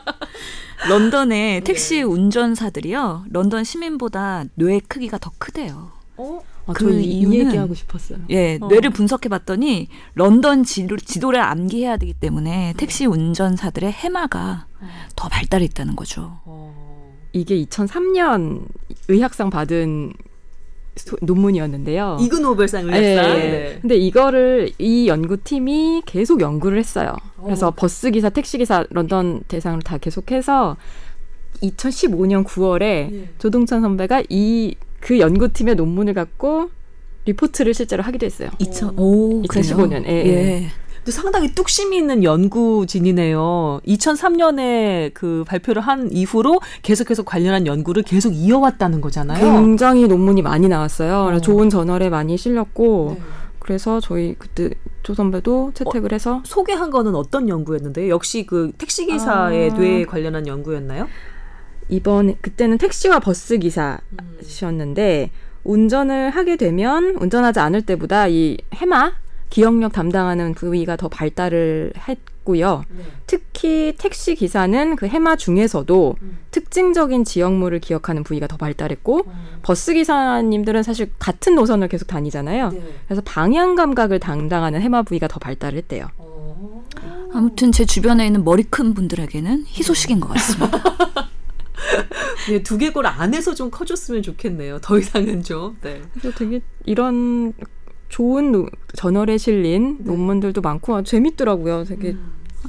런던의 택시 운전사들이요. 런던 시민보다 뇌 크기가 더 크대요. 어? 아, 그저 이, 이 이유는- 얘기하고 싶었어요. 예, 어. 뇌를 분석해 봤더니 런던 지도, 지도를 암기해야 되기 때문에 택시 운전사들의 해마가 더 발달해 있다는 거죠. 어. 이게 2003년 의학상 받은 소- 논문이었는데요. 이그 노벨상 예, 의학상. 예. 네. 근데 이거를 이 연구팀이 계속 연구를 했어요. 그래서 어. 버스 기사, 택시 기사, 런던 대상을 다 계속해서 2015년 9월에 예. 조동찬 선배가 이 그 연구팀의 논문을 갖고 리포트를 실제로 하기도 했어요. 2000, 오, 2015년, 그래요? 예, 예. 근데 상당히 뚝심이 있는 연구진이네요. 2003년에 그 발표를 한 이후로 계속해서 관련한 연구를 계속 이어왔다는 거잖아요. 굉장히 논문이 많이 나왔어요. 그래서 어. 좋은 저널에 많이 실렸고 네. 그래서 저희 그때 조 선배도 채택을 해서 소개한 거는 어떤 연구였는데요? 역시 그 택시 기사의 아. 뇌에 관련한 연구였나요? 이번 그때는 택시와 버스 기사셨는데 운전을 하게 되면 운전하지 않을 때보다 이 해마 기억력 담당하는 부위가 더 발달을 했고요. 특히 택시 기사는 그 해마 중에서도 특징적인 지역물을 기억하는 부위가 더 발달했고 버스 기사님들은 사실 같은 노선을 계속 다니잖아요. 그래서 방향 감각을 담당하는 해마 부위가 더 발달했대요. 아무튼 제 주변에 있는 머리 큰 분들에게는 희소식인 것 같습니다. 네, 두개골 안에서 좀 커졌으면 좋겠네요. 더 이상은 좀. 네. 그래서 되게 이런 좋은 노- 저널에 실린 논문들도 많고 아, 재밌더라고요. 되게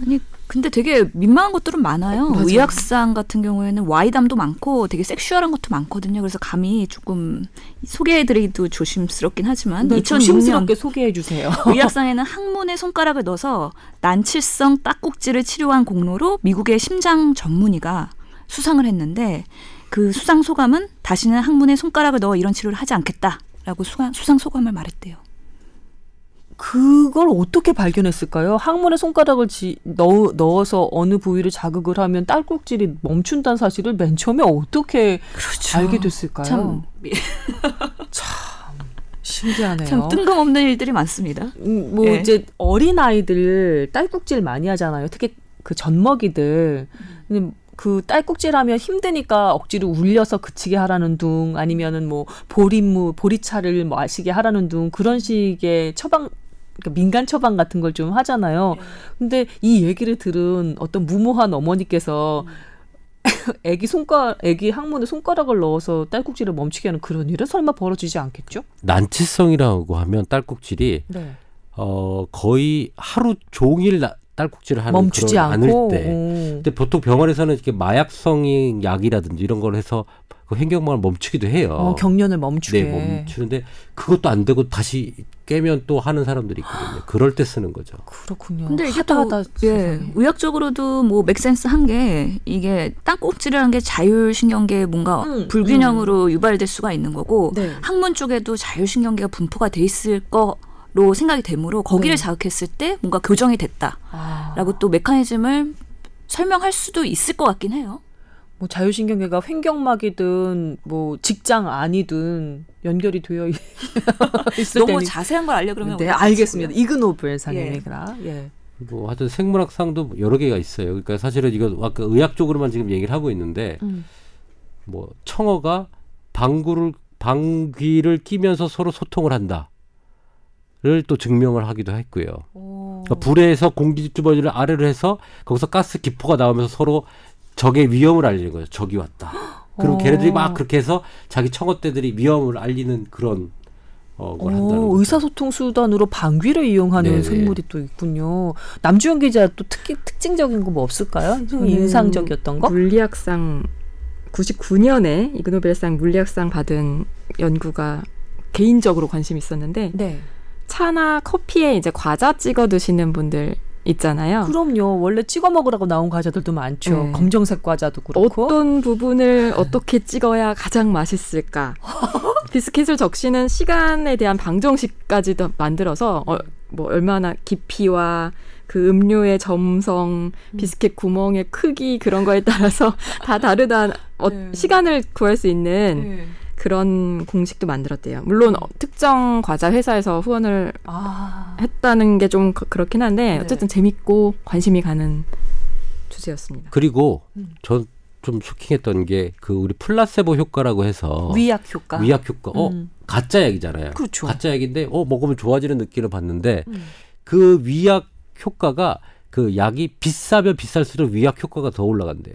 아니 근데 되게 민망한 것들은 많아요. 맞아요. 의학상 같은 경우에는 와이담도 많고 되게 섹슈얼한 것도 많거든요. 그래서 감히 조금 소개해드리기도 조심스럽긴 하지만 네, 2006년 조심스럽게 소개해 주세요. 의학상에는 항문에 손가락을 넣어서 난치성 딱꼭지를 치료한 공로로 미국의 심장 전문의가 수상을 했는데 그 수상 소감은 다시는 항문에 손가락을 넣어 이런 치료를 하지 않겠다라고 수상, 수상 소감을 말했대요. 그걸 어떻게 발견했을까요? 항문에 손가락을 지, 넣, 넣어서 어느 부위를 자극을 하면 딸꾹질이 멈춘다는 사실을 맨 처음에 어떻게 알게 됐을까요? 참, 신기하네요. 참 뜬금없는 일들이 많습니다. 음, 뭐 예. 이제 어린 아이들 딸꾹질 많이 하잖아요. 특히 그 젖먹이들. 근데 그 딸꾹질하면 힘드니까 억지로 울려서 그치게 하라는 둥 아니면은 뭐 보리무 보리차를 뭐 마시게 하라는 둥 그런 식의 처방 그러니까 민간 처방 같은 걸 좀 하잖아요. 근데 이 얘기를 들은 어떤 무모한 어머니께서 애기 손가 애기 항문에 손가락을 넣어서 딸꾹질을 멈추게 하는 그런 일은 설마 벌어지지 않겠죠? 난치성이라고 하면 딸꾹질이 네. 어 거의 하루 종일 나- 딸꾹질을 하는 멈추지 그런 않고. 않을 때. 오. 근데 보통 병원에서는 이렇게 마약성인 약이라든지 이런 걸 해서 그 횡격막을 멈추기도 해요. 어, 경련을 멈추게. 네, 멈추는데 그것도 안 되고 다시 깨면 또 하는 사람들이 있거든요. 그럴 때 쓰는 거죠. 그렇군요. 근데 이게 하다 또 하다 예. 의학적으로도 뭐 맥센스 한 게 이게 땅꼭지라는 게 자율신경계에 뭔가 음, 불균형으로 유발될 수가 있는 거고 네. 항문 쪽에도 자율신경계가 분포가 돼 있을 거 로 생각이 되므로 거기를 네. 자극했을 때 뭔가 교정이 됐다라고 아, 또 메커니즘을 설명할 수도 있을 것 같긴 해요. 뭐 자율신경계가 횡격막이든 뭐 직장 아니든 연결이 되어 있- 있을 너무 때는 자세한 걸 알려 그러면 네? 알겠습니다. 이그노벨 예. 상이니까. 예. 뭐 하여튼 생물학상도 여러 개가 있어요. 그러니까 사실은 이거 아까 의학적으로만 지금 얘기를 하고 있는데 음. 뭐 청어가 방구를 방귀를 끼면서 서로 소통을 한다를 또 증명을 하기도 했고요. 그러니까 불에서 공기 주머니를 아래로 해서 거기서 가스 기포가 나오면서 서로 적의 위험을 알리는 거죠. 적이 왔다. 그럼 어. 걔네들이 막 그렇게 해서 자기 청어떼들이 위험을 알리는 그런 어, 걸 한다는 오, 거죠. 의사소통 수단으로 방귀를 이용하는 네네. 생물이 또 있군요. 남주현 기자 또 특히 특징적인 거 뭐 없을까요? 좀 저는 인상적이었던 거? 물리학상 99년에 이그노벨상 물리학상 받은 연구가 개인적으로 관심 있었는데 네. 차나 커피에 이제 과자 찍어 드시는 분들 있잖아요. 그럼요. 원래 찍어 먹으라고 나온 과자들도 많죠. 네. 검정색 과자도 그렇고. 어떤 부분을 어떻게 찍어야 가장 맛있을까? 비스킷을 적시는 시간에 대한 방정식까지도 만들어서 어, 뭐 얼마나 깊이와 그 음료의 점성, 비스킷 구멍의 크기 그런 거에 따라서 다 다르다. 어, 네. 시간을 구할 수 있는 네. 그런 공식도 만들었대요. 물론 어, 특정 과자 회사에서 후원을 아. 했다는 게 좀 그렇긴 한데 네. 어쨌든 재밌고 관심이 가는 주제였습니다. 그리고 음. 전좀 쇼킹했던 게 그 우리 플라세보 효과라고 해서 위약 효과. 위약 효과. 어, 음. 가짜 약이잖아요. 그렇죠. 가짜 약인데 어 먹으면 좋아지는 느낌을 봤는데 음. 그 위약 효과가 그 약이 비싸면 비쌀수록 위약 효과가 더 올라간대요.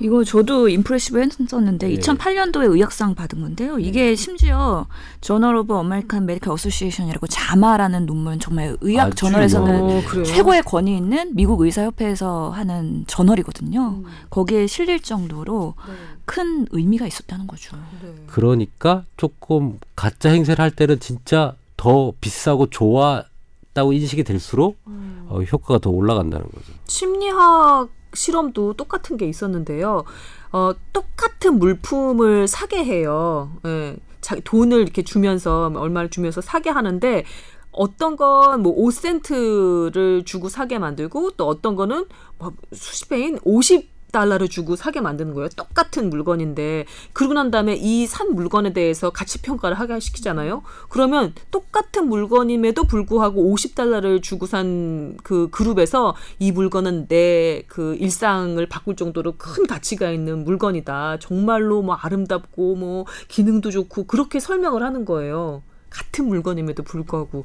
이거 저도 impressive 했었는데 예. 2008년도에 의학상 받은 건데요. 이게 심지어 Journal of American Medical Association이라고 JAMA라는 논문 정말 의학 아주 저널에서는 유명한 어? 최고의 권위 있는 미국 의사협회에서 하는 저널이거든요. 음. 거기에 실릴 정도로 네. 큰 의미가 있었다는 거죠. 네. 그러니까 조금 가짜 행세를 할 때는 진짜 더 비싸고 좋았다고 인식이 될수록 음. 어, 효과가 더 올라간다는 거죠. 심리학 실험도 똑같은 게 있었는데요. 어, 똑같은 물품을 사게 해요. 예. 자, 돈을 이렇게 주면서 얼마를 주면서 사게 하는데 어떤 건 뭐 5센트를 주고 사게 만들고 또 어떤 거는 뭐 수십 배인 50 달러를 주고 사게 만드는 거예요. 똑같은 물건인데 그러고 난 다음에 이 산 물건에 대해서 가치 평가를 하게 시키잖아요. 그러면 똑같은 물건임에도 불구하고 50달러를 주고 산 그 그룹에서 이 물건은 내 그 일상을 바꿀 정도로 큰 가치가 있는 물건이다. 정말로 뭐 아름답고 뭐 기능도 좋고 그렇게 설명을 하는 거예요. 같은 물건임에도 불구하고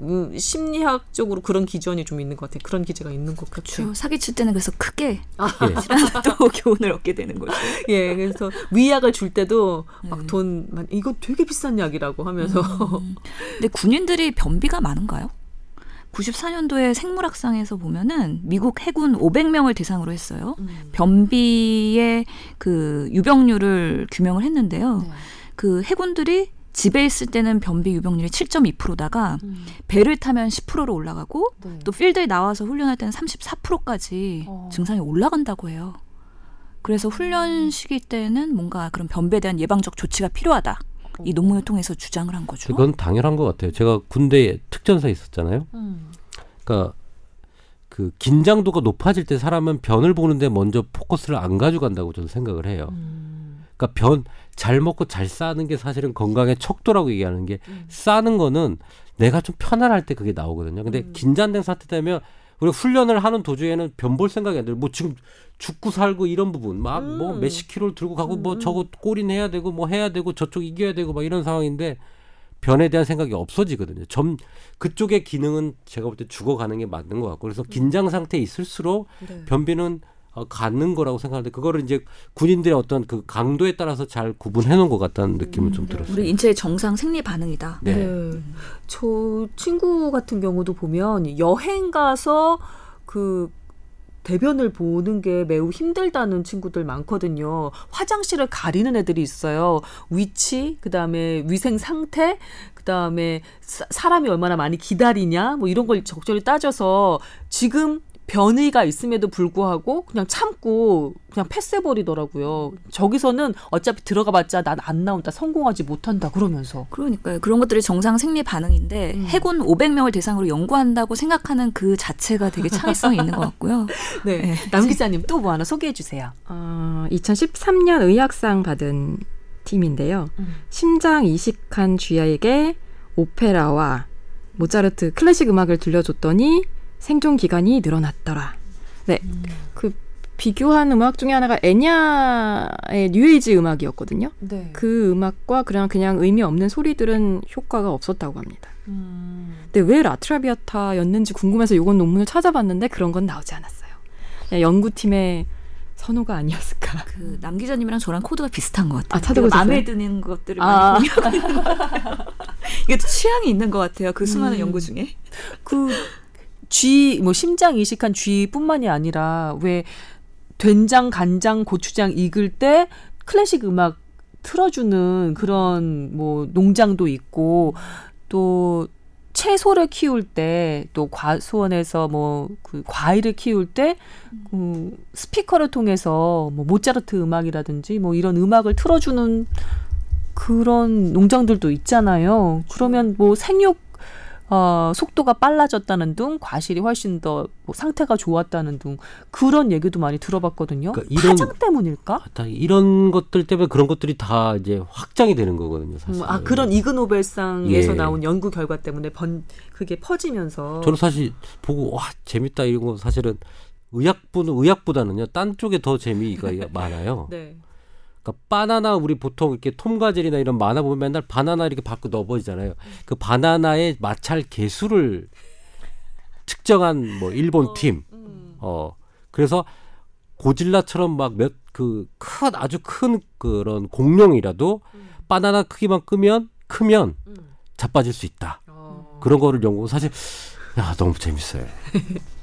음, 심리학적으로 그런 기전이 좀 있는 것 같아요. 그런 기제가 있는 것 같아요. 사기칠 때는 그래서 크게 예. 또 교훈을 얻게 되는 거죠. 예, 그래서 위약을 줄 때도 네. 막 돈, 이거 되게 비싼 약이라고 하면서. 음. 근데 군인들이 변비가 많은가요? 94년도에 생물학상에서 보면은 미국 해군 500명을 대상으로 했어요. 음. 변비의 그 유병률을 규명을 했는데요. 네. 그 해군들이 집에 있을 때는 변비 유병률이 7.2%다가 음. 배를 타면 10%로 올라가고 네. 또 필드에 나와서 훈련할 때는 34%까지 어. 증상이 올라간다고 해요. 그래서 훈련 시기 때는 뭔가 그런 변비에 대한 예방적 조치가 필요하다. 이 논문을 통해서 주장을 한 거죠. 그건 당연한 것 같아요. 제가 군대에 특전사에 있었잖아요. 음. 그러니까 그 긴장도가 높아질 때 사람은 변을 보는데 먼저 포커스를 안 가져간다고 저는 생각을 해요. 음. 그러니까 변 잘 먹고 잘 싸는 게 사실은 건강의 척도라고 얘기하는 게 음. 싸는 거는 내가 좀 편안할 때 그게 나오거든요. 근데 음. 긴장된 사태 되면 우리 훈련을 하는 도중에는 변볼 생각이 안 들어요. 뭐 지금 죽고 살고 이런 부분 막뭐 음. 몇십 킬로를 들고 가고 뭐 음. 저거 골인 해야 되고 뭐 해야 되고 저쪽 이겨야 되고 막 이런 상황인데 변에 대한 생각이 없어지거든요. 점 그쪽의 기능은 제가 볼 때 죽어가는 게 맞는 것 같고 그래서 긴장 상태에 있을수록 네. 변비는 어, 갖는 거라고 생각하는데 그거를 이제 군인들의 어떤 그 강도에 따라서 잘 구분해 놓은 것 같다는 느낌은 좀 들었어요. 우리 인체의 정상 생리 반응이다. 네. 네. 저 친구 같은 경우도 보면 여행 가서 그 대변을 보는 게 매우 힘들다는 친구들 많거든요. 화장실을 가리는 애들이 있어요. 위치, 그 다음에 위생 상태, 그 다음에 사람이 얼마나 많이 기다리냐, 뭐 이런 걸 적절히 따져서 지금 변이가 있음에도 불구하고 그냥 참고 그냥 패스해버리더라고요. 저기서는 어차피 들어가봤자 난 안 나온다, 성공하지 못한다 그러면서. 그러니까요. 그런 것들이 정상 생리 반응인데 음. 해군 500명을 대상으로 연구한다고 생각하는 그 자체가 되게 창의성이 있는 것 같고요. 네. 네. 남 기자님 또 뭐 하나 소개해 주세요. 어, 2013년 의학상 받은 팀인데요. 음. 심장 이식한 쥐에게 오페라와 모차르트 클래식 음악을 들려줬더니 생존 기간이 늘어났더라. 네, 그 비교한 음악 중에 하나가 에냐의 뉴에이지 음악이었거든요. 네. 그 음악과 그냥 그냥 의미 없는 소리들은 효과가 없었다고 합니다. 음. 근데 왜 라트라비아타였는지 궁금해서 이건 논문을 찾아봤는데 그런 건 나오지 않았어요. 연구팀의 선호가 아니었을까. 그 남 기자님이랑 저랑 코드가 비슷한 것 같아요. 아? 마음에 드는 것들을 아. 많이 공유하고 있는 것 같아요. 이게 또 취향이 있는 것 같아요. 그 수많은 음. 연구 중에. 그 쥐, 뭐 심장 이식한 쥐뿐만이 아니라 왜 된장, 간장, 고추장 익을 때 클래식 음악 틀어주는 그런 뭐 농장도 있고 또 채소를 키울 때 또 과수원에서 뭐 그 과일을 키울 때 그 스피커를 통해서 뭐 모차르트 음악이라든지 뭐 이런 음악을 틀어주는 그런 농장들도 있잖아요. 그러면 뭐 생육 어, 속도가 빨라졌다는 등 과실이 훨씬 더 뭐 상태가 좋았다는 등 그런 얘기도 많이 들어봤거든요. 그러니까 이런- 파장 때문일까? 아, 다 이런 것들 때문에 그런 것들이 다 이제 확장이 되는 거거든요, 사실. 음, 아 그런 이그 노벨상에서 예. 나온 연구 결과 때문에 번 그게 퍼지면서 저는 사실 보고 와 재밌다 이런 거 사실은 의학부는 의학보다는요 딴 쪽에 더 재미가 많아요. 네. 그러니까 바나나 우리 보통 이렇게 톰가젤이나 이런 만화 보면 맨날 바나나 이렇게 밖으로 넣어버리잖아요. 그 바나나의 마찰 개수를 측정한 뭐 일본 팀. 음. 어 그래서 고질라처럼 막 몇 그 큰 아주 큰 그런 공룡이라도 음. 바나나 크기만 끄면 크면 음. 자빠질 수 있다. 어. 그런 거를 연구 사실 야 너무 재밌어요.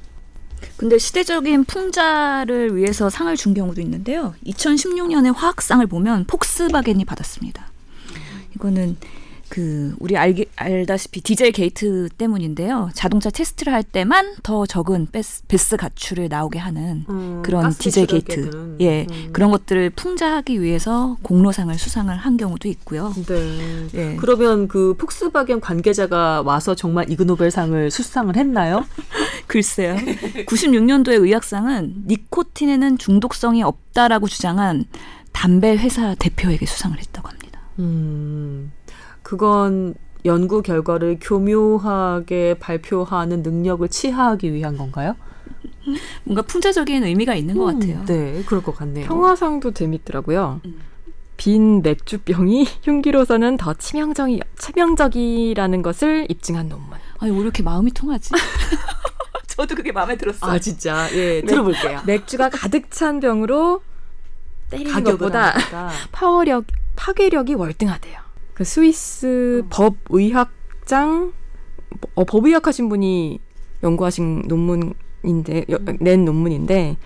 근데 시대적인 풍자를 위해서 상을 준 경우도 있는데요. 2016년에 화학상을 보면 폭스바겐이 받았습니다. 이거는 그 우리 알기, 알다시피 디젤 게이트 때문인데요. 자동차 테스트를 할 때만 더 적은 베스, 베스 가출을 나오게 하는 음, 그런 디젤 게이트. 예, 음. 그런 것들을 풍자하기 위해서 공로상을 수상을 한 경우도 있고요. 네. 예. 그러면 그 폭스바겐 관계자가 와서 정말 이그노벨상을 수상을 했나요? 글쎄요. 96년도의 의학상은 니코틴에는 중독성이 없다라고 주장한 담배 회사 대표에게 수상을 했다고 합니다. 음, 그건 연구 결과를 교묘하게 발표하는 능력을 치하하기 위한 건가요? 뭔가 풍자적인 의미가 있는 것 같아요. 네, 그럴 것 같네요. 평화상도 재밌더라고요. 음. 빈 맥주병이 흉기로서는 더 치명적이, 치명적이라는 것을 입증한 논문. 아니 왜 이렇게 마음이 통하지? 저도 그게 마음에 들었어요. 아 진짜 예 들어볼게요. 맥주가 가득 찬 병으로 때리는 것보다. 파워력, 파괴력이 월등하대요. 그 스위스 법의학장, 어, 법의학 하신 분이 연구하신 논문인데, 여- 낸 논문인데,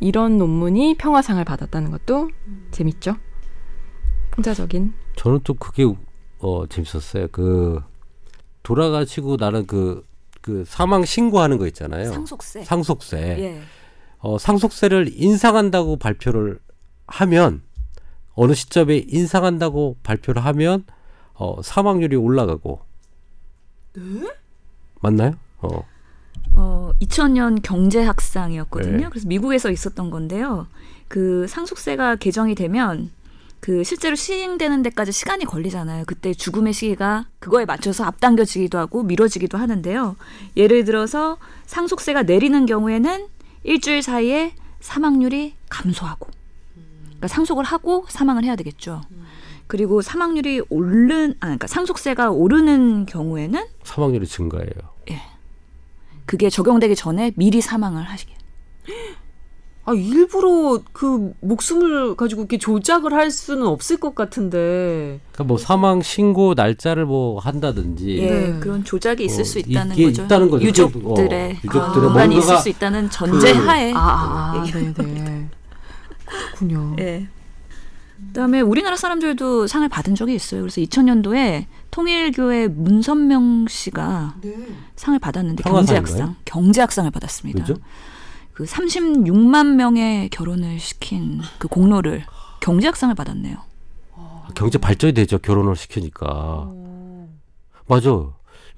이런 논문이 평화상을 받았다는 것도 재밌죠? 풍자적인. 저는 또 그게 어 재밌었어요. 그 돌아가시고 나는 그, 그 사망 신고하는 거 있잖아요. 상속세. 상속세. 예. 어, 상속세를 인상한다고 발표를 하면 어느 시점에 인상한다고 발표를 하면 어, 사망률이 올라가고. 맞나요? 어. 어, 2000년 경제학상이었거든요. 네. 그래서 미국에서 있었던 건데요. 그 상속세가 개정이 되면 그 실제로 시행되는 데까지 시간이 걸리잖아요. 그때 죽음의 시기가 그거에 맞춰서 앞당겨지기도 하고 미뤄지기도 하는데요. 예를 들어서 상속세가 내리는 경우에는 일주일 사이에 사망률이 감소하고 그러니까 상속을 하고 사망을 해야 되겠죠. 그리고 사망률이 오른 아 그러니까 상속세가 오르는 경우에는 사망률이 증가해요. 그게 적용되기 전에 미리 사망을 하시게. 아 일부러 그 목숨을 가지고 이렇게 조작을 할 수는 없을 것 같은데. 그러니까 뭐 사망 신고 날짜를 뭐 한다든지 예, 네. 그런 조작이 있을 어, 수 있다는 이게 거죠. 있다는 거죠. 유족들의 어, 유족들의 공간이 있을 뭔가가 수 있다는 전제 그- 하에. 아, 아, 아 네 네. 그렇군요. 예. 그다음에 우리나라 사람들도 상을 받은 적이 있어요. 그래서 2000년도에 통일교회 문선명 씨가 상을 받았는데? 경제학상, 경제학상을 받았습니다. 그죠? 그 36만 명의 결혼을 시킨 그 공로를 경제학상을 받았네요. 경제 발전이 되죠. 결혼을 시키니까. 맞아.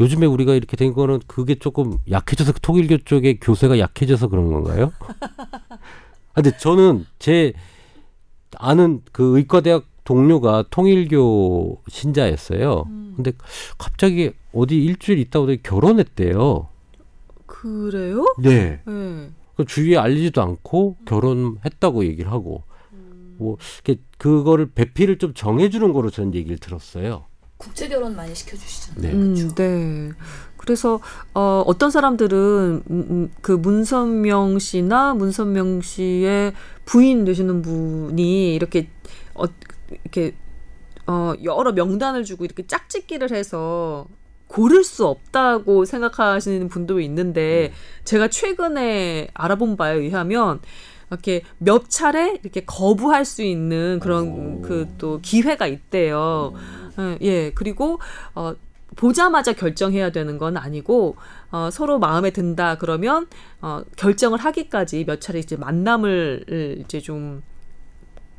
요즘에 우리가 이렇게 된 거는 그게 조금 약해져서 통일교 쪽의 교세가 약해져서 그런 건가요? 아, 근데 저는 제 아는 그 의과대학 동료가 통일교 신자였어요. 근데 갑자기 어디 일주일 있다 오더니 결혼했대요. 그래요? 네. 네. 그 주위에 알리지도 않고 결혼했다고 얘기를 하고 뭐 이렇게 그거를 배필을 좀 정해주는 거로 저는 얘기를 들었어요. 국제 결혼 많이 시켜주시잖아요. 네. 음, 네. 그래서 어, 어떤 사람들은 음, 음, 그 문선명 씨나 문선명 씨의 부인 되시는 분이 이렇게 어, 이렇게 어, 여러 명단을 주고 이렇게 짝짓기를 해서 고를 수 없다고 생각하시는 분도 있는데 제가 최근에 알아본 바에 의하면 이렇게 몇 차례 이렇게 거부할 수 있는 그런 그 또 기회가 있대요. 예, 예, 그리고 어 보자마자 결정해야 되는 건 아니고 어, 서로 마음에 든다 그러면 어, 결정을 하기까지 몇 차례 이제 만남을 이제 좀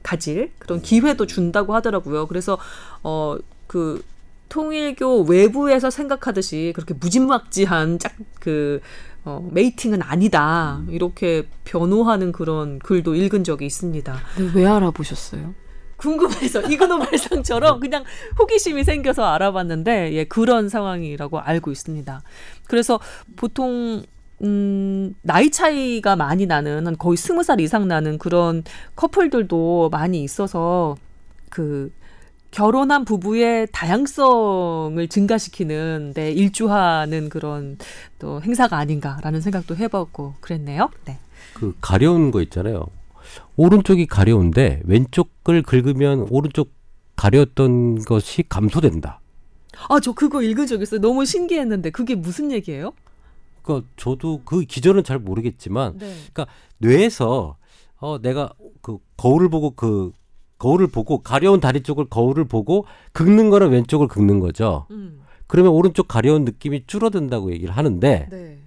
가질 그런 기회도 준다고 하더라고요. 그래서 어그 통일교 외부에서 생각하듯이 그렇게 무지막지한 짝그 어, 메이팅은 아니다 이렇게 변호하는 그런 글도 읽은 적이 있습니다. 근데 왜 알아보셨어요? 궁금해서 이그노벨상처럼 그냥 호기심이 생겨서 알아봤는데 예 그런 상황이라고 알고 있습니다. 그래서 보통 음 나이 차이가 많이 나는 한 거의 스무 살 이상 나는 그런 커플들도 많이 있어서 그 결혼한 부부의 다양성을 증가시키는 데 일조하는 그런 또 행사가 아닌가라는 생각도 해봤고 그랬네요. 네. 그 가려운 거 있잖아요. 오른쪽이 가려운데 왼쪽을 긁으면 오른쪽 가렸던 것이 감소된다. 아 저 그거 읽은 적 있어요. 너무 신기했는데 그게 무슨 얘기예요? 그러니까 저도 그 기전은 잘 모르겠지만 네. 뇌에서 어 내가 그 거울을 보고 그 거울을 보고 가려운 다리 쪽을 거울을 보고 긁는 거는 왼쪽을 긁는 거죠. 음. 그러면 오른쪽 가려운 느낌이 줄어든다고 얘기를 하는데 네.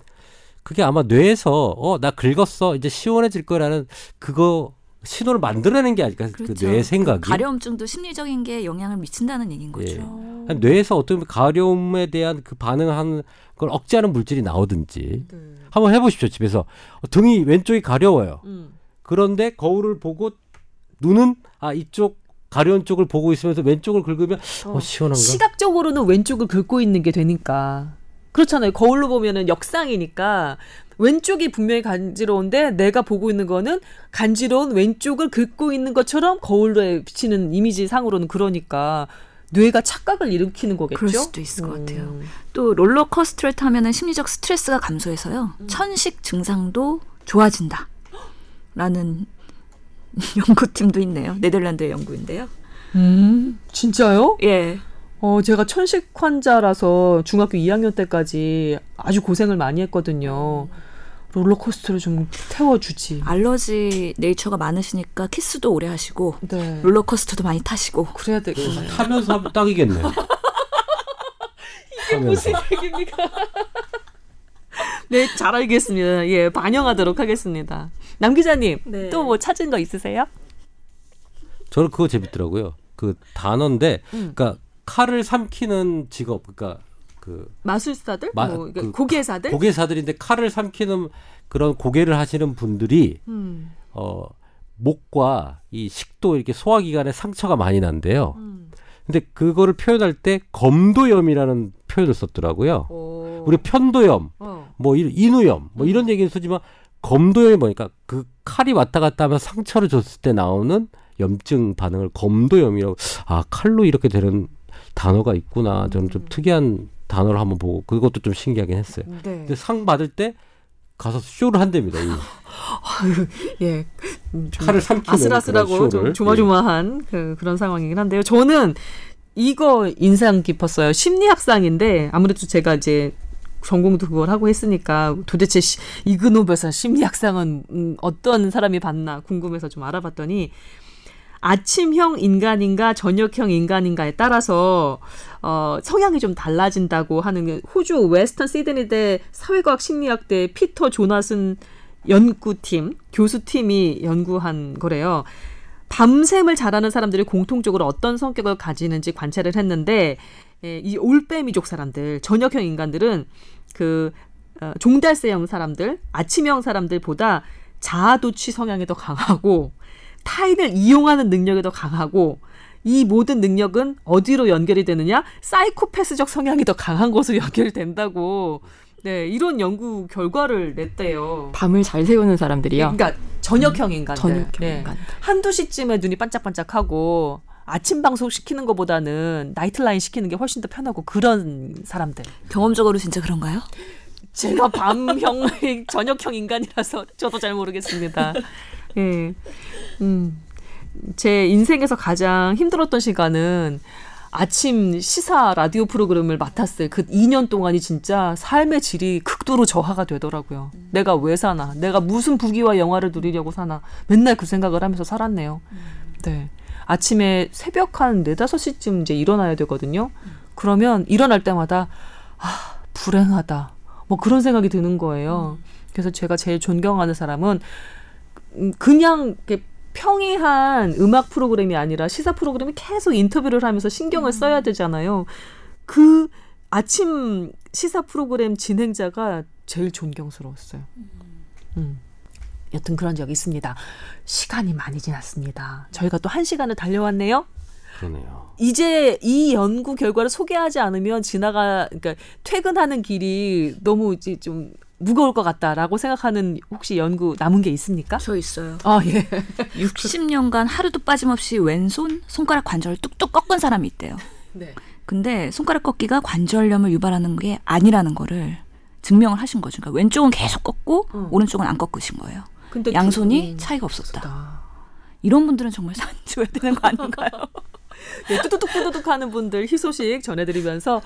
그게 아마 뇌에서 어 나 긁었어 이제 시원해질 거라는 그거 신호를 만들어내는 게 아닐까 그뇌 생각이. 가려움증도 심리적인 게 영향을 미친다는 얘기인 거죠. 예. 한 뇌에서 어떤 가려움에 대한 그 반응하는 걸 억제하는 물질이 나오든지 네. 한번 해보십시오 집에서 등이 왼쪽이 가려워요. 음. 그런데 거울을 보고 눈은 아 이쪽 가려운 쪽을 보고 있으면서 왼쪽을 긁으면 어, 어, 시원한가? 시각적으로는 왼쪽을 긁고 있는 게 되니까 그렇잖아요. 거울로 보면은 역상이니까 왼쪽이 분명히 간지러운데 내가 보고 있는 거는 간지러운 왼쪽을 긁고 있는 것처럼 거울에 비치는 이미지 상으로는 그러니까 뇌가 착각을 일으키는 거겠죠. 그럴 수도 있을 것 음. 같아요. 또 롤러코스터를 타면은 심리적 스트레스가 감소해서요. 천식 증상도 좋아진다. 라는 연구팀도 있네요. 네덜란드의 연구인데요. 음, 진짜요? 예. 어, 제가 천식 환자라서 중학교 2학년 때까지 아주 고생을 많이 했거든요. 롤러코스터를 좀 태워주지. 알러지 네이처가 많으시니까 키스도 오래 하시고 네. 롤러코스터도 많이 타시고 그래야 되겠네요. 타면서 하면 딱이겠네. 무슨 얘기입니까? 네, 잘 알겠습니다. 예, 반영하도록 하겠습니다. 남 기자님, 네. 또뭐 찾은 거 있으세요? 저는 그거 재밌더라고요. 그 단어인데, 음. 그러니까 칼을 삼키는 직업, 그러니까 그 마술사들? 마- 뭐, 그 고개사들? 고개사들인데 칼을 삼키는 그런 고개를 하시는 분들이 음, 어 목과 이 식도 이렇게 소화 기관에 상처가 많이 난대요. 음. 근데 그거를 표현할 때 검도염이라는 표현을 썼더라고요. 오. 우리 편도염, 어. 뭐 이- 인후염, 뭐 이런 얘기는 쓰지만 검도염이 뭐니까 그 칼이 왔다 갔다 하면 상처를 줬을 때 나오는 염증 반응을 검도염이라고 아 칼로 이렇게 되는 단어가 있구나. 저는 좀 특이한 단어를 한번 보고 그것도 좀 신기하긴 했어요. 네. 근데 상 받을 때 가서 쇼를 한답니다. 이 예. 음, 좀 칼을 삼키는 아슬아슬하고 좀. 조마조마한 그, 그런 상황이긴 한데요. 저는 이거 인상 깊었어요. 심리학상인데 아무래도 제가 이제 전공도 그걸 하고 했으니까 도대체 시, 이그노벨상 심리학상은 음, 어떤 사람이 받나 궁금해서 좀 알아봤더니 아침형 인간인가 저녁형 인간인가에 따라서 어, 성향이 좀 달라진다고 하는 게 호주 웨스턴 시드니대 사회과학 심리학대 피터 조나슨 연구팀 교수팀이 연구한 거래요. 밤샘을 잘하는 사람들이 공통적으로 어떤 성격을 가지는지 관찰을 했는데 예, 이 올빼미족 사람들 저녁형 인간들은 그 어, 종달새형 사람들 아침형 사람들보다 자아도취 성향이 더 강하고 타인을 이용하는 능력이 더 강하고 이 모든 능력은 어디로 연결이 되느냐? 사이코패스적 성향이 더 강한 것으로 연결된다고. 네, 이런 연구 결과를 냈대요. 밤을 잘 새우는 사람들이요. 그러니까 저녁형 인간들. 저녁형 네. 인간. 한두 시쯤에 눈이 반짝반짝하고 아침 방송 시키는 것보다는 나이트라인 시키는 게 훨씬 더 편하고 그런 사람들. 경험적으로 진짜 그런가요? 제가 밤형, 저녁형 인간이라서 저도 잘 모르겠습니다. 예. 음. 제 인생에서 가장 힘들었던 시간은 아침 시사 라디오 프로그램을 맡았을 그 2년 동안이 진짜 삶의 질이 극도로 저하가 되더라고요. 내가 왜 사나? 내가 무슨 부귀와 영화를 누리려고 사나? 맨날 그 생각을 하면서 살았네요. 네. 아침에 새벽 한 4, 5시쯤 이제 일어나야 되거든요. 그러면 일어날 때마다 아, 불행하다. 뭐 그런 생각이 드는 거예요. 그래서 제가 제일 존경하는 사람은 음, 그냥 이렇게 평이한 음악 프로그램이 아니라 시사 프로그램이 계속 인터뷰를 하면서 신경을 써야 되잖아요. 그 아침 시사 프로그램 진행자가 제일 존경스러웠어요. 음. 여튼 그런 적이 있습니다. 시간이 많이 지났습니다. 저희가 또 한 시간을 달려왔네요. 그러네요. 이제 이 연구 결과를 소개하지 않으면 지나가 그러니까 퇴근하는 길이 너무 이제 좀 무거울 것 같다라고 생각하는 혹시 연구 남은 게 있습니까? 저 있어요. 아 예. 60년간 하루도 빠짐없이 왼손 손가락 관절을 뚝뚝 꺾은 사람이 있대요. 네. 근데 손가락 꺾기가 관절염을 유발하는 게 아니라는 거를 증명을 하신 거죠. 그러니까 왼쪽은 계속 꺾고 어. 오른쪽은 안 꺾으신 거예요. 근데 양손이 그- 음, 차이가 없었다. 다. 이런 분들은 정말 산 줘야 되는 거 아닌가요? 네, 뚜두둑 뚜두둑 하는 분들 희소식 전해드리면서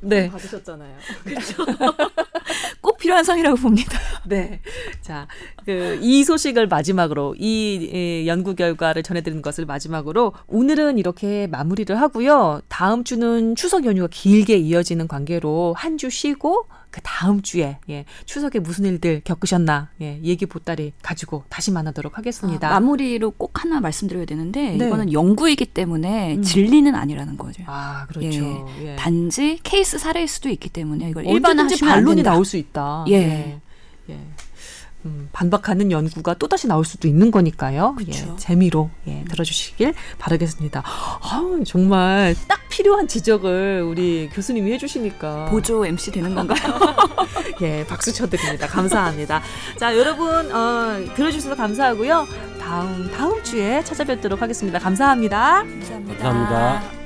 네. 받으셨잖아요. 꼭 필요한 상이라고 봅니다. 네. 자, 그, 이 소식을 마지막으로, 이, 이 연구 결과를 전해드리는 것을 마지막으로, 오늘은 이렇게 마무리를 하고요. 다음 주는 추석 연휴가 길게 이어지는 관계로 한 주 쉬고, 그 다음 주에, 예, 추석에 무슨 일들 겪으셨나, 예, 얘기 보따리 가지고 다시 만나도록 하겠습니다. 아, 마무리로 꼭 하나 말씀드려야 되는데 네. 이거는 연구이기 때문에 음. 진리는 아니라는 거죠. 아, 그렇죠. 예. 단지 케이스 사례일 수도 있기 때문에 이걸 안 반론이 된다. 나올 수 있다. 예. 예. 예. 음, 반박하는 연구가 또 다시 나올 수도 있는 거니까요. 예, 그쵸. 재미로 예, 들어주시길 바라겠습니다. 아, 정말 딱 필요한 지적을 우리 교수님이 해주시니까 보조 MC 되는 건가요? 예, 박수 쳐드립니다. 감사합니다. 자, 여러분 어, 들어주셔서 감사하고요. 다음 다음 주에 찾아뵙도록 하겠습니다. 감사합니다. 감사합니다. 감사합니다.